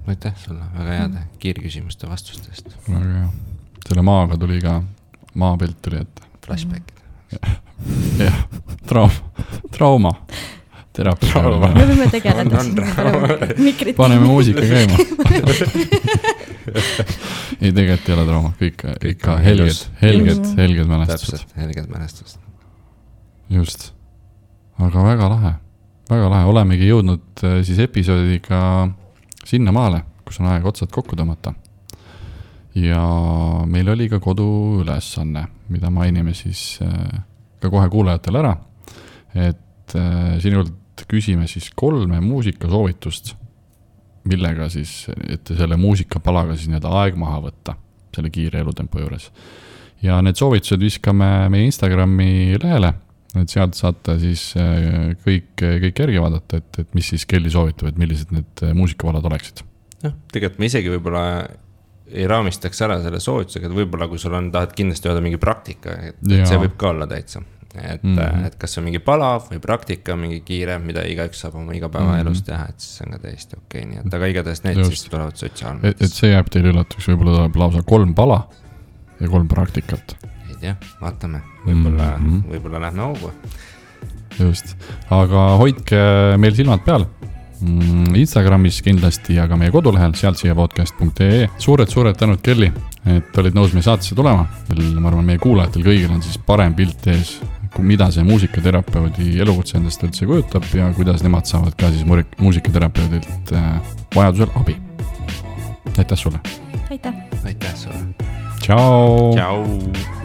aitäh sulle väga heade kiirküsimuste vastuste eest, väga hea. selle maaga tuli ka, maapilt tuli ette. flashback. jah, trauma, trauma. teraapia me võime tegeleda siin paneme muusika käima ei, tegelikult ei ole trauma, kõik ikka helged helged. helged mälestused, täpselt, helged mälestused. just. aga väga lahe, väga lahe, olemegi jõudnud äh, siis episoodiga sinnamaale, kus on aeg otsad kokku tõmmata. ja meil oli ka koduülesanne, mida mainime siis äh, ka kohe kuulajatele ära. et äh, sinult küsime siis kolme muusikasoovitust, millega siis, et selle muusikapalaga siis nii-öelda aeg maha võtta selle kiire elutempo juures. ja need soovitused viskame meie Instagrami lehele, et sealt saate siis äh, kõik, kõik järgi vaadata, et, et mis siis Kelly soovitab, et millised need muusikapalad oleksid. noh, tegelikult me isegi võib-olla ei raamistaks ära selle soovitusega, et võib-olla kui sul on, tahad kindlasti öelda mingi praktika, et et see võib ka olla täitsa. Et mm. -hmm. et kas on mingi palav või praktika, mingi kiire, mida igaüks saab oma igapäevaelus Mhm. teha, et siis on ka täiesti okei okay,, nii et aga igatahes need Just. Siis tulevad et, et sotsiaalmeedias. see jääb teile üllatuseks, võib-olla tuleb lausa kolm pala ja kolm praktikat, ei tea, vaatame, võib-olla mm. -hmm. võib-olla lähme hoogu. just. aga hoidke meil silmad peal mm, Instagramis kindlasti ja ka meie kodulehel, sealt siia podcast.ee. suured-suured tänud, Kelly, et olid nõus meie saatesse tulema. ma arvan, meie kuulajatel kõigil on siis parem pilt ees, mida see muusikaterapeudi elukutse endast üldse kujutab ja kuidas nemad saavad ka siis muusikaterapeudilt äh, vajadusel abi. aitäh sulle, aitäh aitäh sulle, tšau.. tšau.